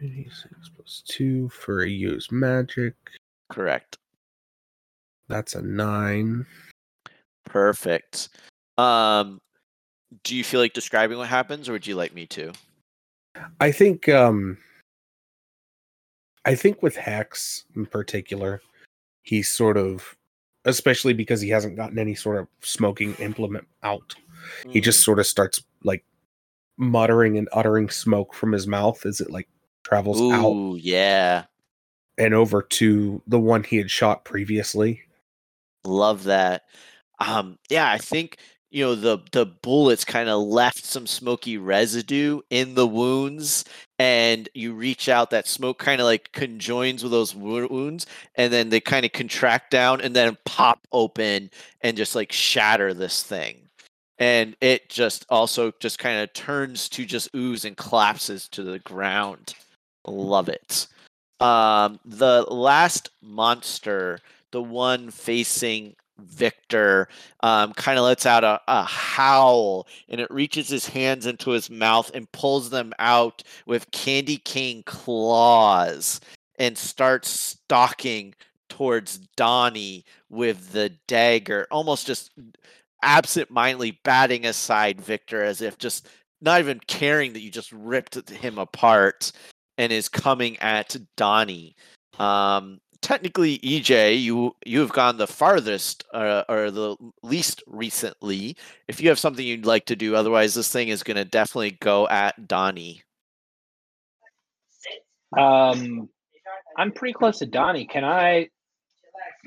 86 plus 2 for a use magic.
Correct.
That's a 9.
Perfect. Um, do you feel like describing what happens, or would you like me to?
I think um I think with Hex in particular, he's sort of especially because he hasn't gotten any sort of smoking implement out. He
Mm,
just sort of starts like muttering and uttering smoke from his mouth as it like travels out
yeah.
and over to the one he had shot previously.
Love that. Um, yeah, I think you know the the bullets kind of left some smoky residue in the wounds, and you reach out. That smoke kind of like conjoins with those wounds, and then they kind of contract down and then pop open and just like shatter this thing. And it just also just kind of turns to just ooze and collapses to the ground. Love it. Um, the last monster, the one facing Victor, um, kind of lets out a, a howl and it reaches his hands into his mouth and pulls them out with candy cane claws and starts stalking towards Donnie with the dagger, almost just absent-mindedly batting aside Victor as if just not even caring that you just ripped him apart and is coming at Donnie. Um, technically, EJ, you you have gone the farthest uh, or the least recently. If you have something you'd like to do, otherwise this thing is going to definitely go at Donnie.
Um, I'm pretty close to Donnie. Can I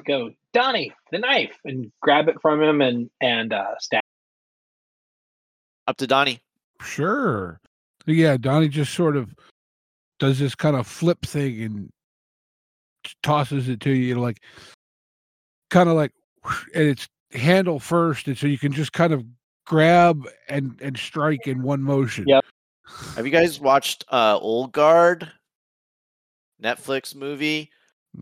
go, Donnie, the knife, and grab it from him and and uh, stab?
Up to Donnie.
Sure. Yeah, Donnie just sort of does this kind of flip thing and tosses it to you, like kind of like, and it's handle first, and so you can just kind of grab and and strike in one motion.
Yep.
Have you guys watched uh, Old Guard? Netflix movie.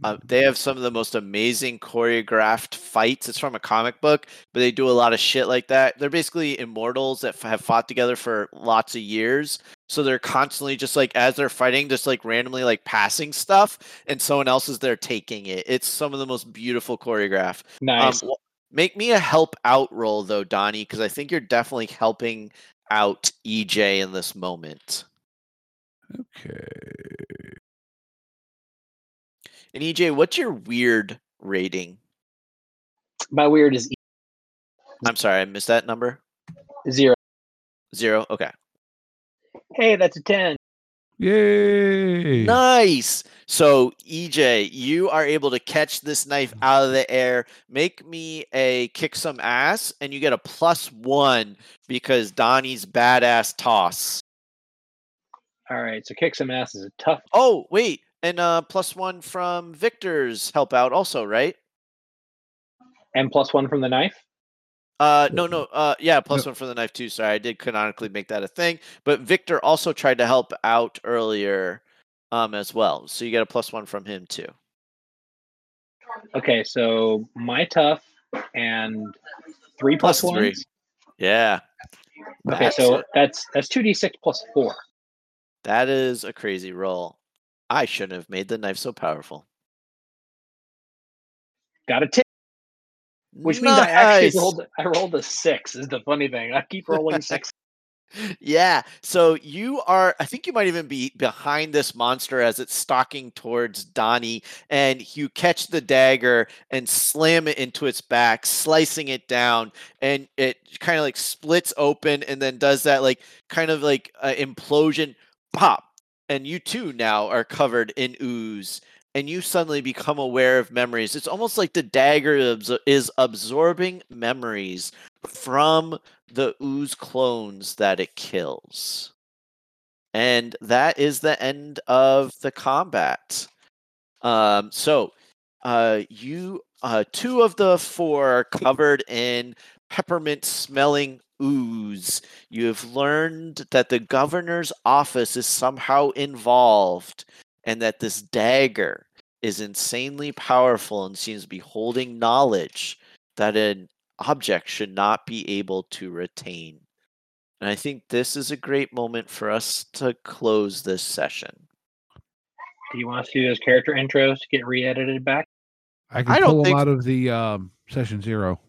Uh, they have some of the most amazing choreographed fights. It's from a comic book, but they do a lot of shit like that. They're basically immortals that f- have fought together for lots of years. So they're constantly just like as they're fighting, just like randomly like passing stuff, and someone else is there taking it. It's some of the most beautiful choreograph.
Nice.
Um, make me a help out roll though, Donnie, because I think you're definitely helping out EJ in this moment.
Okay.
And EJ, what's your weird rating?
My weird is
I'm sorry, I missed that number.
zero.
Zero. Okay.
Hey, that's a ten.
Yay!
Nice. So, EJ, you are able to catch this knife out of the air. Make me a kick some ass, and you get a plus one because Donnie's badass toss.
All right, so kick some ass is a tough.
Oh, wait. And uh, plus one from Victor's help out also, right?
And plus one from the knife.
Uh, no, no, uh, yeah, plus
No.
one for the knife too. Sorry, I did canonically make that a thing. But Victor also tried to help out earlier, um, as well. So you get a plus one from him too.
Okay, so my tough and three plus,
Plus three.
ones.
Yeah.
Okay,
That's
so
it.
that's that's two d six plus four.
That is a crazy roll. I shouldn't have made the knife so powerful.
Got a tip, which means I actually rolled I rolled a six. Is the funny thing. I keep rolling six.
Yeah. So you are, I think you might even be behind this monster as it's stalking towards Donnie, and you catch the dagger and slam it into its back, slicing it down, and it kind of like splits open and then does that like kind of like uh, implosion pop. And you too now are covered in ooze. And you suddenly become aware of memories. It's almost like the dagger is absorbing memories from the ooze clones that it kills. And that is the end of the combat. Um, so uh, you uh, two of the four are covered in peppermint smelling ooze. You have learned that the governor's office is somehow involved and that this dagger is insanely powerful and seems to be holding knowledge that an object should not be able to retain. And I think this is a great moment for us to close this session.
Do you want us to do those character intros to get re-edited back?
I can
I don't
pull them
think-
out of the um, session zero.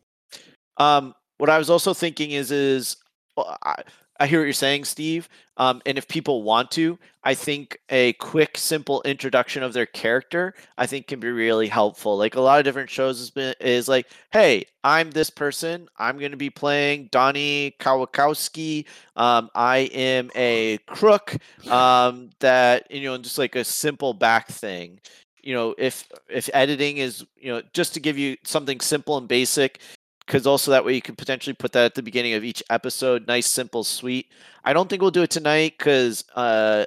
Um, what I was also thinking is, is well, I, I hear what you're saying, Steve. Um, and if people want to, I think a quick, simple introduction of their character, I think, can be really helpful. Like a lot of different shows has been is like, hey, I'm this person. I'm going to be playing Donnie Kawakowski. Um, I am a crook. Um, that you know, just like a simple back thing. You know, if if editing is, you know, just to give you something simple and basic, because also that way you could potentially put that at the beginning of each episode. Nice simple sweet. I don't think we'll do it tonight because uh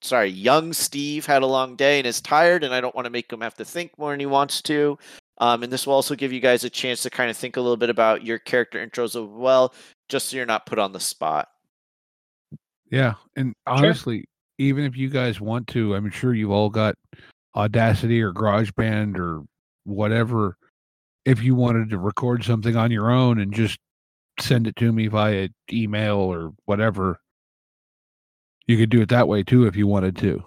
sorry young steve had a long day and is tired and i don't want to make him have to think more than he wants to. Um, and this will also give you guys a chance to kind of think a little bit about your character intros as well just so you're not put on the spot.
Yeah, and honestly, even if you guys want to, I'm sure you've all got Audacity or GarageBand or whatever. If you wanted to record something on your own and just send it to me via email or whatever, you could do it that way too if you wanted to.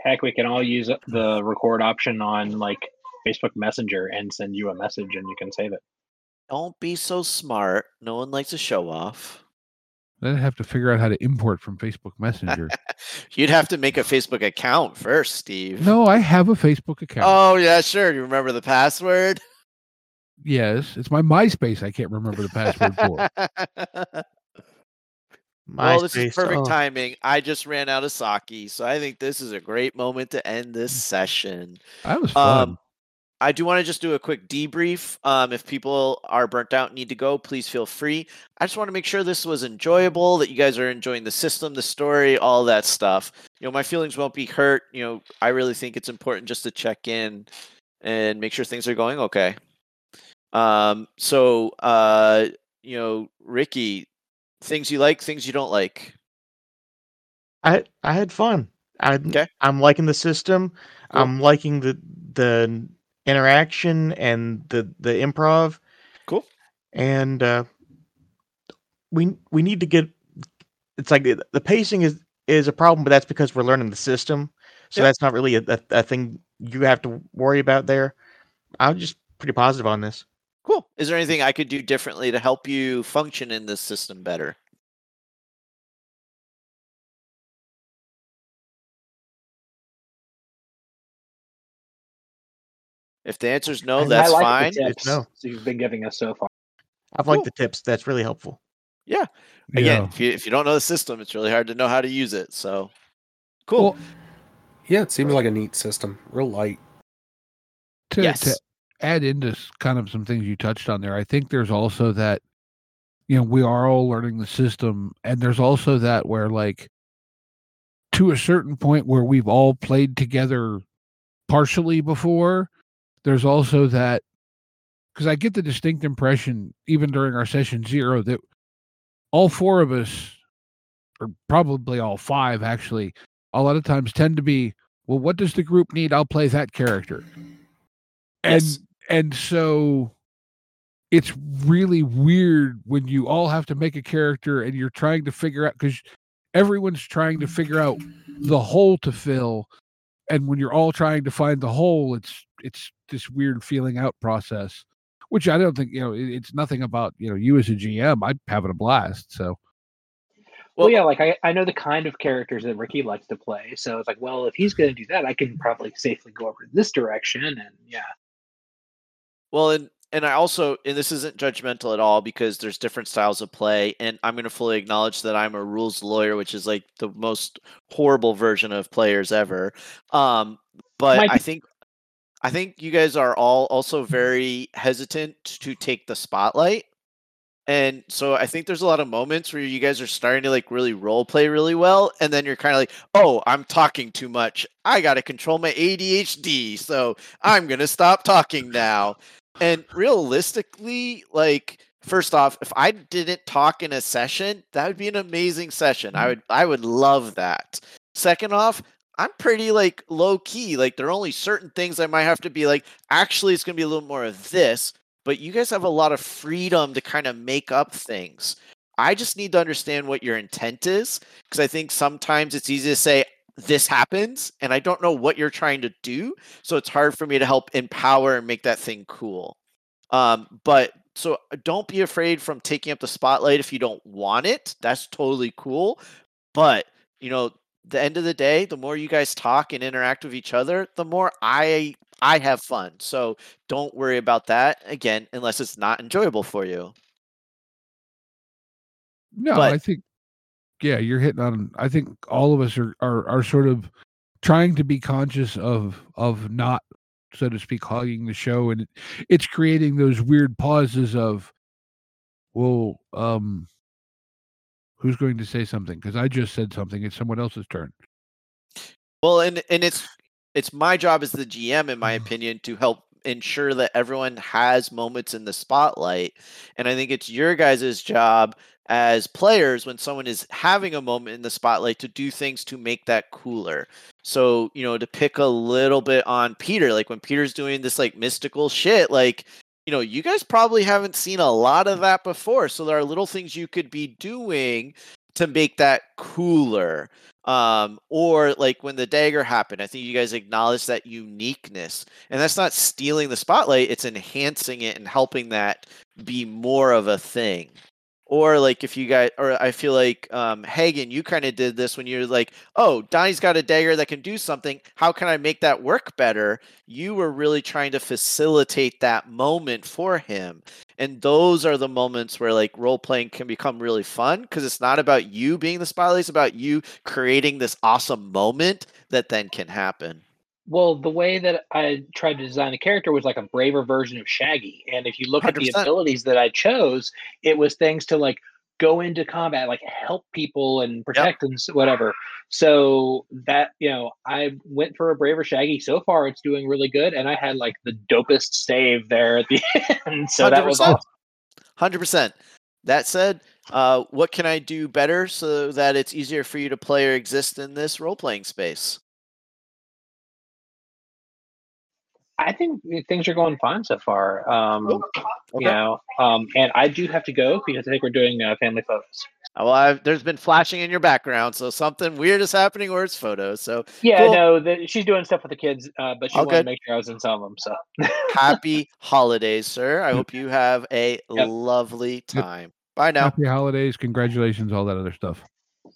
Heck, we can all use the record option on like Facebook Messenger and send you a message, and you can save it.
don't be so smart no one likes to show off
Then I'd have to figure out how to import from Facebook Messenger.
you'd have to make a facebook account first steve
no, I have a Facebook account.
oh yeah sure you remember the password
yes, it's my MySpace. I can't remember the password for.
well, this is perfect
oh.
timing. I just ran out of sake, so I think this is a great moment to end this session.
That was fun.
Um, I do want to just do a quick debrief. Um, if people are burnt out and need to go, please feel free. I just want to make sure this was enjoyable, that you guys are enjoying the system, the story, all that stuff. You know, my feelings won't be hurt. You know, I really think it's important just to check in and make sure things are going okay. Um, so, uh, you know, Ricky, things you like, things you don't like.
I I had fun. I
Okay.
I'm liking the system.
Cool.
I'm liking the the interaction and the the improv.
Cool.
And uh, we we need to get. It's like the, the pacing is is a problem, but that's because we're learning the system. So
Yep.
that's not really a, a, a thing you have to worry about there. I'm just pretty positive on this.
Cool. Is there anything I could do differently to help you function in this system better? If the answer is no,
And I
that's
like
fine.
The tips
no.
so you've been giving us so far.
I've liked the tips. That's really helpful.
Again,
Yeah.
if you if you don't know the system, it's really hard to know how to use it. So cool.
Well, yeah, it seems like a neat system. Real light.
to,
Yes.
to add into kind of some things you touched on there, I think there's also that, you know, we are all learning the system, and there's also that where like to a certain point where we've all played together partially before, there's also that because I get the distinct impression, even during our session zero, that all four of us, or probably all five actually, a lot of times tend to be, well, what does the group need? I'll play that character. And
Yes.
And so it's really weird when you all have to make a character and you're trying to figure out because everyone's trying to figure out the hole to fill and when you're all trying to find the hole it's it's this weird feeling out process which i don't think you know it- it's nothing about you know you as a gm i'm having a blast so
Well,
Well-
yeah, like I, I know the kind of characters that Ricky likes to play. So it's like, well, if he's going to do that, I can probably safely go over this direction. And yeah,
Well, and and I also and this isn't judgmental at all because there's different styles of play, and I'm going to fully acknowledge that I'm a rules lawyer, which is like the most horrible version of players ever. Um, but
Mike-
I think I think you guys are all also very hesitant to take the spotlight. And so I think there's a lot of moments where you guys are starting to like really role play really well, and then you're kind of like, "Oh, I'm talking too much. I got to control my ADHD, so I'm gonna stop talking now." And realistically, like first off, if I didn't talk in a session, that would be an amazing session. I mm-hmm. would I would love that. Second off, I'm pretty like low key. Like there are only certain things I might have to be like, actually it's gonna be a little more of this, but you guys have a lot of freedom to kind of make up things. I just need to understand what your intent is because I think sometimes it's easy to say this happens and I don't know what you're trying to do, so it's hard for me to help empower and make that thing cool. Um, but so uh, don't be afraid from taking up the spotlight if you don't want it. That's totally cool. But you know, the end of the day, the more you guys talk and interact with each other, the more I I have fun. So don't worry about that again, unless it's not enjoyable for you.
no
But-
i think yeah you're hitting on i think all of us are are, are sort of trying to be conscious of of not so to speak hogging the show and it, it's creating those weird pauses of well um who's going to say something because i just said something it's someone else's turn
Well, and and it's it's my job as the GM, in my opinion, to help ensure that everyone has moments in the spotlight. And I think it's your guys' job as players when someone is having a moment in the spotlight to do things to make that cooler. So, you know, to pick a little bit on Peter, like when Peter's doing this like mystical shit, like you know, you guys probably haven't seen a lot of that before. So there are little things you could be doing to make that cooler um or like when the dagger happened i think you guys acknowledge that uniqueness and that's not stealing the spotlight it's enhancing it and helping that be more of a thing or like if you guys or i feel like um hagen you kind of did this when you're like oh donnie's got a dagger that can do something. How can i make that work better? You were really trying to facilitate that moment for him. And those are the moments where like role playing can become really fun because it's not about you being the spotlight it's about you creating this awesome moment that then can happen
well, the way that I tried to design the character was like a braver version of Shaggy. And if you look at the abilities that I chose, it was things to like go into combat, like help people and protect and whatever. So that, you know, I went for a braver Shaggy. So far, it's doing really good. And I had like the dopest save there at the end. So that was
100%.
awesome.
100% that said uh, what can i do better so that it's easier for you to play or exist in this role-playing space
I think things are going fine so far. Um,
Cool.
You know, um, and I do have to go because I think we're doing uh, family photos.
Uh, well I've, there's been flashing in your background so something weird is happening or it's photos so
Yeah,
Cool.
no, the, she's doing stuff with the kids, uh, but she
All
wanted to make sure I was in some of them. So
happy holidays sir i hope you have a
Yep.
lovely time bye now
happy holidays congratulations all that other stuff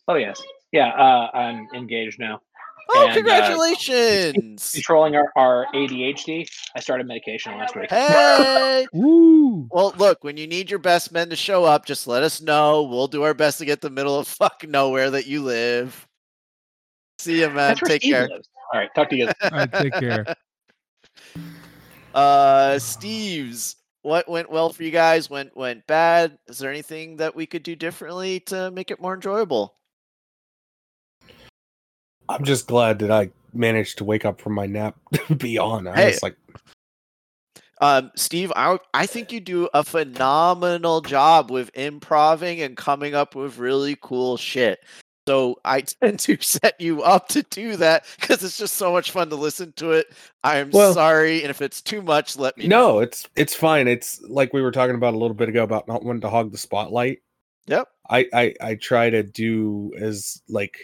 Oh yes, yeah. Uh, I'm engaged now.
Oh
And, uh,
congratulations
Controlling our, our ADHD. I started medication last week.
hey
Woo!
Well, look, when you need your best men to show up, just let us know. We'll do our best to get the middle of fuck nowhere that you live. See you, man. Take
Steve
care.
lives. All right, talk to you. guys.
All right, take care.
Uh, Steve's. What went well for you guys? Went went bad? Is there anything that we could do differently to make it more enjoyable?
I'm just glad that I managed to wake up from my nap. Beyond, I
Hey.
was like,
Um, Steve, I I think you do a phenomenal job with improving and coming up with really cool shit. So I tend to set you up to do that because it's just so much fun to listen to it. I'm
Well-
sorry, and if it's too much, let me know.
no, it's it's fine. It's like we were talking about a little bit ago about not wanting to hog the spotlight.
Yep.
I I, I try to do as like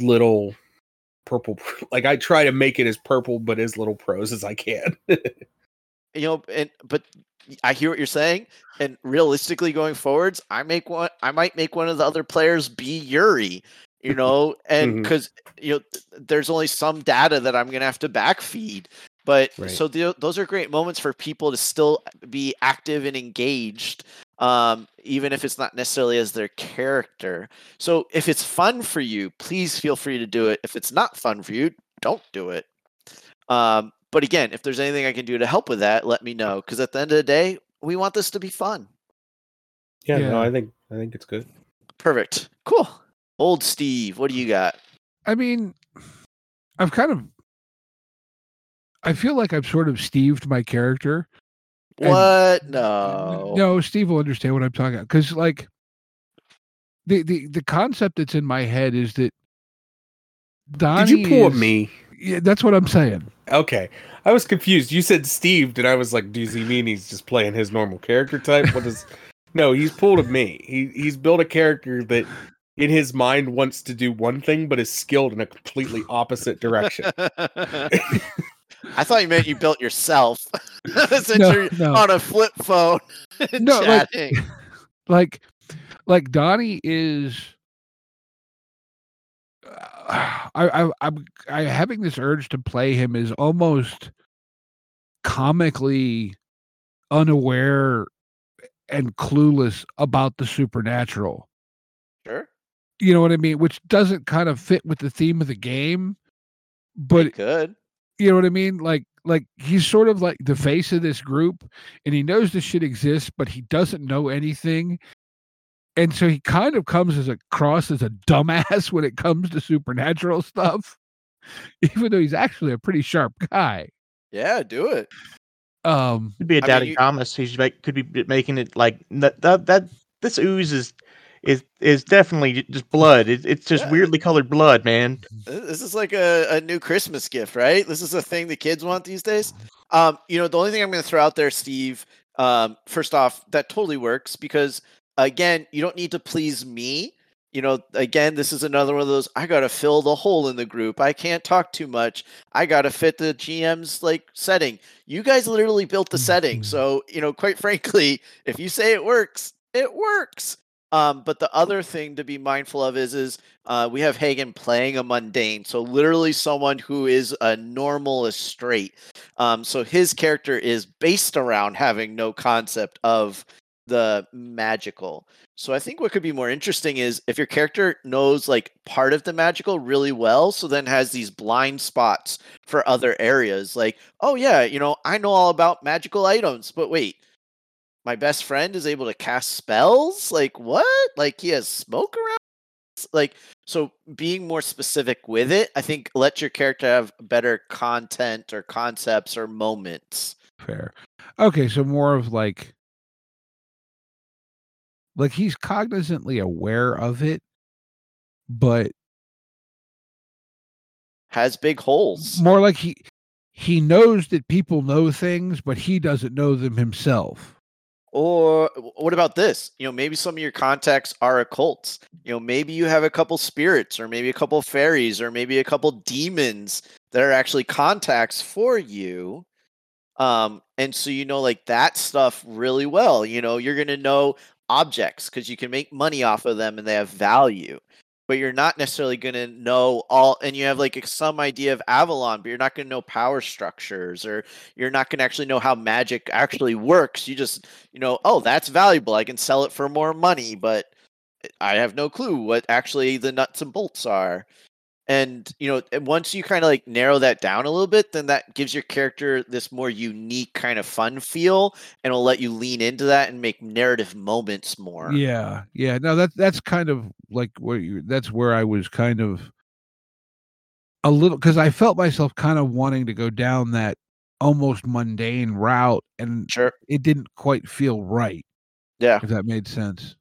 little purple like I try to make it as purple but as little prose as I can.
you know and but i hear what you're saying and realistically going forwards i make one i might make one of the other players be yuri you know and
mm-hmm.
because you know th- there's only some data that i'm gonna have to backfeed but
Right.
so the, those are great moments for people to still be active and engaged um, even if it's not necessarily as their character so if it's fun for you please feel free to do it if it's not fun for you don't do it um, but again, if there's anything I can do to help with that, let me know. Because at the end of the day, we want this to be fun.
yeah,
Yeah.
no, I think I think it's good.
Perfect. Cool. Old Steve, what do you got?
I mean, I've kind of. I feel like I've sort of steved my character. And-
What? No.
No, Steve will understand what I'm talking about. Because like the, the the concept that's in my head is that Donnie
Did you pull
is-
me?
Yeah, that's what I'm saying.
Okay. I was confused. You said Steve, and I was like, does he mean he's just playing his normal character type? What is No, he's pulled a me. He he's built a character that in his mind wants to do one thing but is skilled in a completely opposite direction.
I thought you meant you built yourself. Since
No,
you're
no.
on a flip phone
No, like-
chatting.
Like like Donnie is uh, I, I I'm I having this urge to play him is almost comically unaware and clueless about the supernatural.
sure.
You know what I mean? Which doesn't kind of fit with the theme of the game, but
Good.
You know what I mean? Like like he's sort of like the face of this group and he knows this shit exists, but he doesn't know anything. And so he kind of comes as a cross as a dumbass when it comes to supernatural stuff. Even though he's actually a pretty sharp guy.
Yeah, do it.
Um
Could be a
I mean,
doubting
you-
Thomas. He's make, could be making it like that. That, that this ooze is is is definitely just blood. It, it's just
Yeah.
weirdly colored blood, man.
This is like a, a new Christmas gift, right? This is a thing the kids want these days. Um, you know, the only thing I'm going to throw out there, Steve. Um, first off, that totally works because again, you don't need to please me. You know, again, this is another one of those. I got to fill the hole in the group. I can't talk too much. I got to fit the GM's like setting. You guys literally built the setting, so you know, quite frankly, if you say it works, it works. Um, but the other thing to be mindful of is is uh, we have Hagen playing a mundane, so literally someone who is a normal is straight. Um, so his character is based around having no concept of the magical. So I think what could be more interesting is if your character knows like part of the magical really well, so then has these blind spots for other areas. Like, oh yeah, you know, I know all about magical items, but wait, my best friend is able to cast spells? Like what? Like he has smoke around? Like so being more specific with it, I think let your character have better content or concepts or moments.
fair. Okay, so more of like like he's cognizantly aware of it, but
Has big holes.
more like he he knows that people know things, but he doesn't know them himself.
Or what about this? You know, maybe some of your contacts are occults. You know, maybe you have a couple spirits, or maybe a couple fairies, or maybe a couple demons that are actually contacts for you. Um, and so you know, like that stuff really well. You know, you're gonna know objects because you can make money off of them and they have value. But you're not necessarily gonna know all, and you have like some idea of Avalon, but you're not gonna know power structures, or you're not gonna actually know how magic actually works. You just you know, oh, that's valuable. I can sell it for more money, but eh, I have no clue what actually the nuts and bolts are. And you know, and once you kind of like narrow that down a little bit, then that gives your character this more unique kind of fun feel, and will let you lean into that and make narrative moments more.
Yeah, yeah. No, that that's kind of like where you. That's where I was kind of a little because I felt myself kind of wanting to go down that almost mundane route, and
Sure.
it didn't quite feel right.
Yeah.
If that made sense.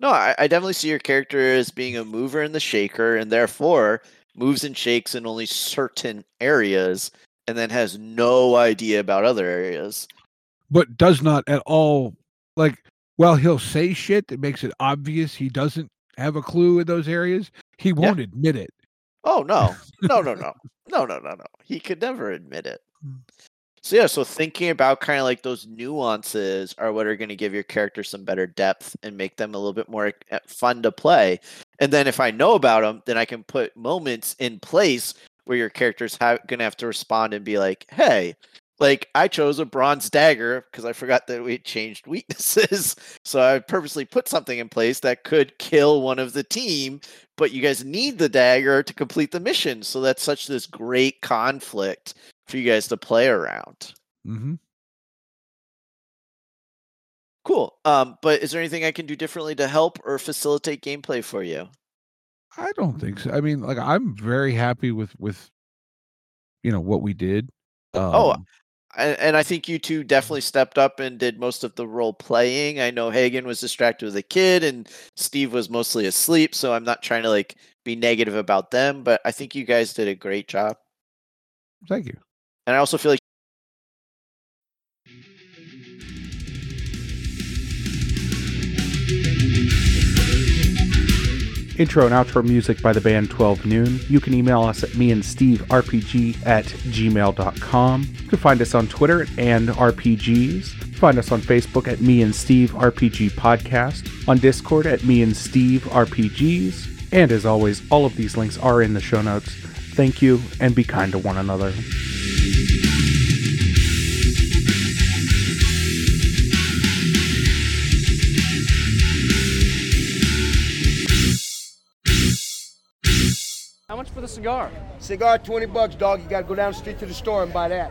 No, I, I definitely see your character as being a mover and the shaker, and therefore moves and shakes in only certain areas, and then has no idea about other areas.
but does not at all like well he'll say shit that makes it obvious he doesn't have a clue in those areas he won't admit it
Oh no, no, no, no, no, no, no, no. He could never admit it.
Hmm.
So yeah, so thinking about kind of like those nuances are what are going to give your character some better depth and make them a little bit more uh, fun to play. And then if I know about them, then I can put moments in place where your character's ha- going to have to respond and be like, "Hey, like I chose a bronze dagger because I forgot that we changed weaknesses. So I purposely put something in place that could kill one of the team, but you guys need the dagger to complete the mission. So that's such this great conflict for you guys to play around.
hmm
Cool. Um, but is there anything I can do differently to help or facilitate gameplay for you?
i don't think so i mean like i'm very happy with with you know what we did
Oh,
Um,
And, and I think you two definitely stepped up and did most of the role playing. I know Hagen was distracted with a kid and Steve was mostly asleep, so I'm not trying to like be negative about them, but I think you guys did a great job.
thank you
And I also feel like
Intro and outro music by the band 12 Noon. You can email us at me and Steve RPG at gmail.com. You can find us on Twitter at and RPGs. Find us on Facebook at Me and Steve RPG Podcast, on Discord at Me and Steve RPGs, and as always, all of these links are in the show notes. Thank you, and be kind to one another.
How much for the cigar?
Cigar, 20 bucks, dog. You gotta go down the street to the store and buy that.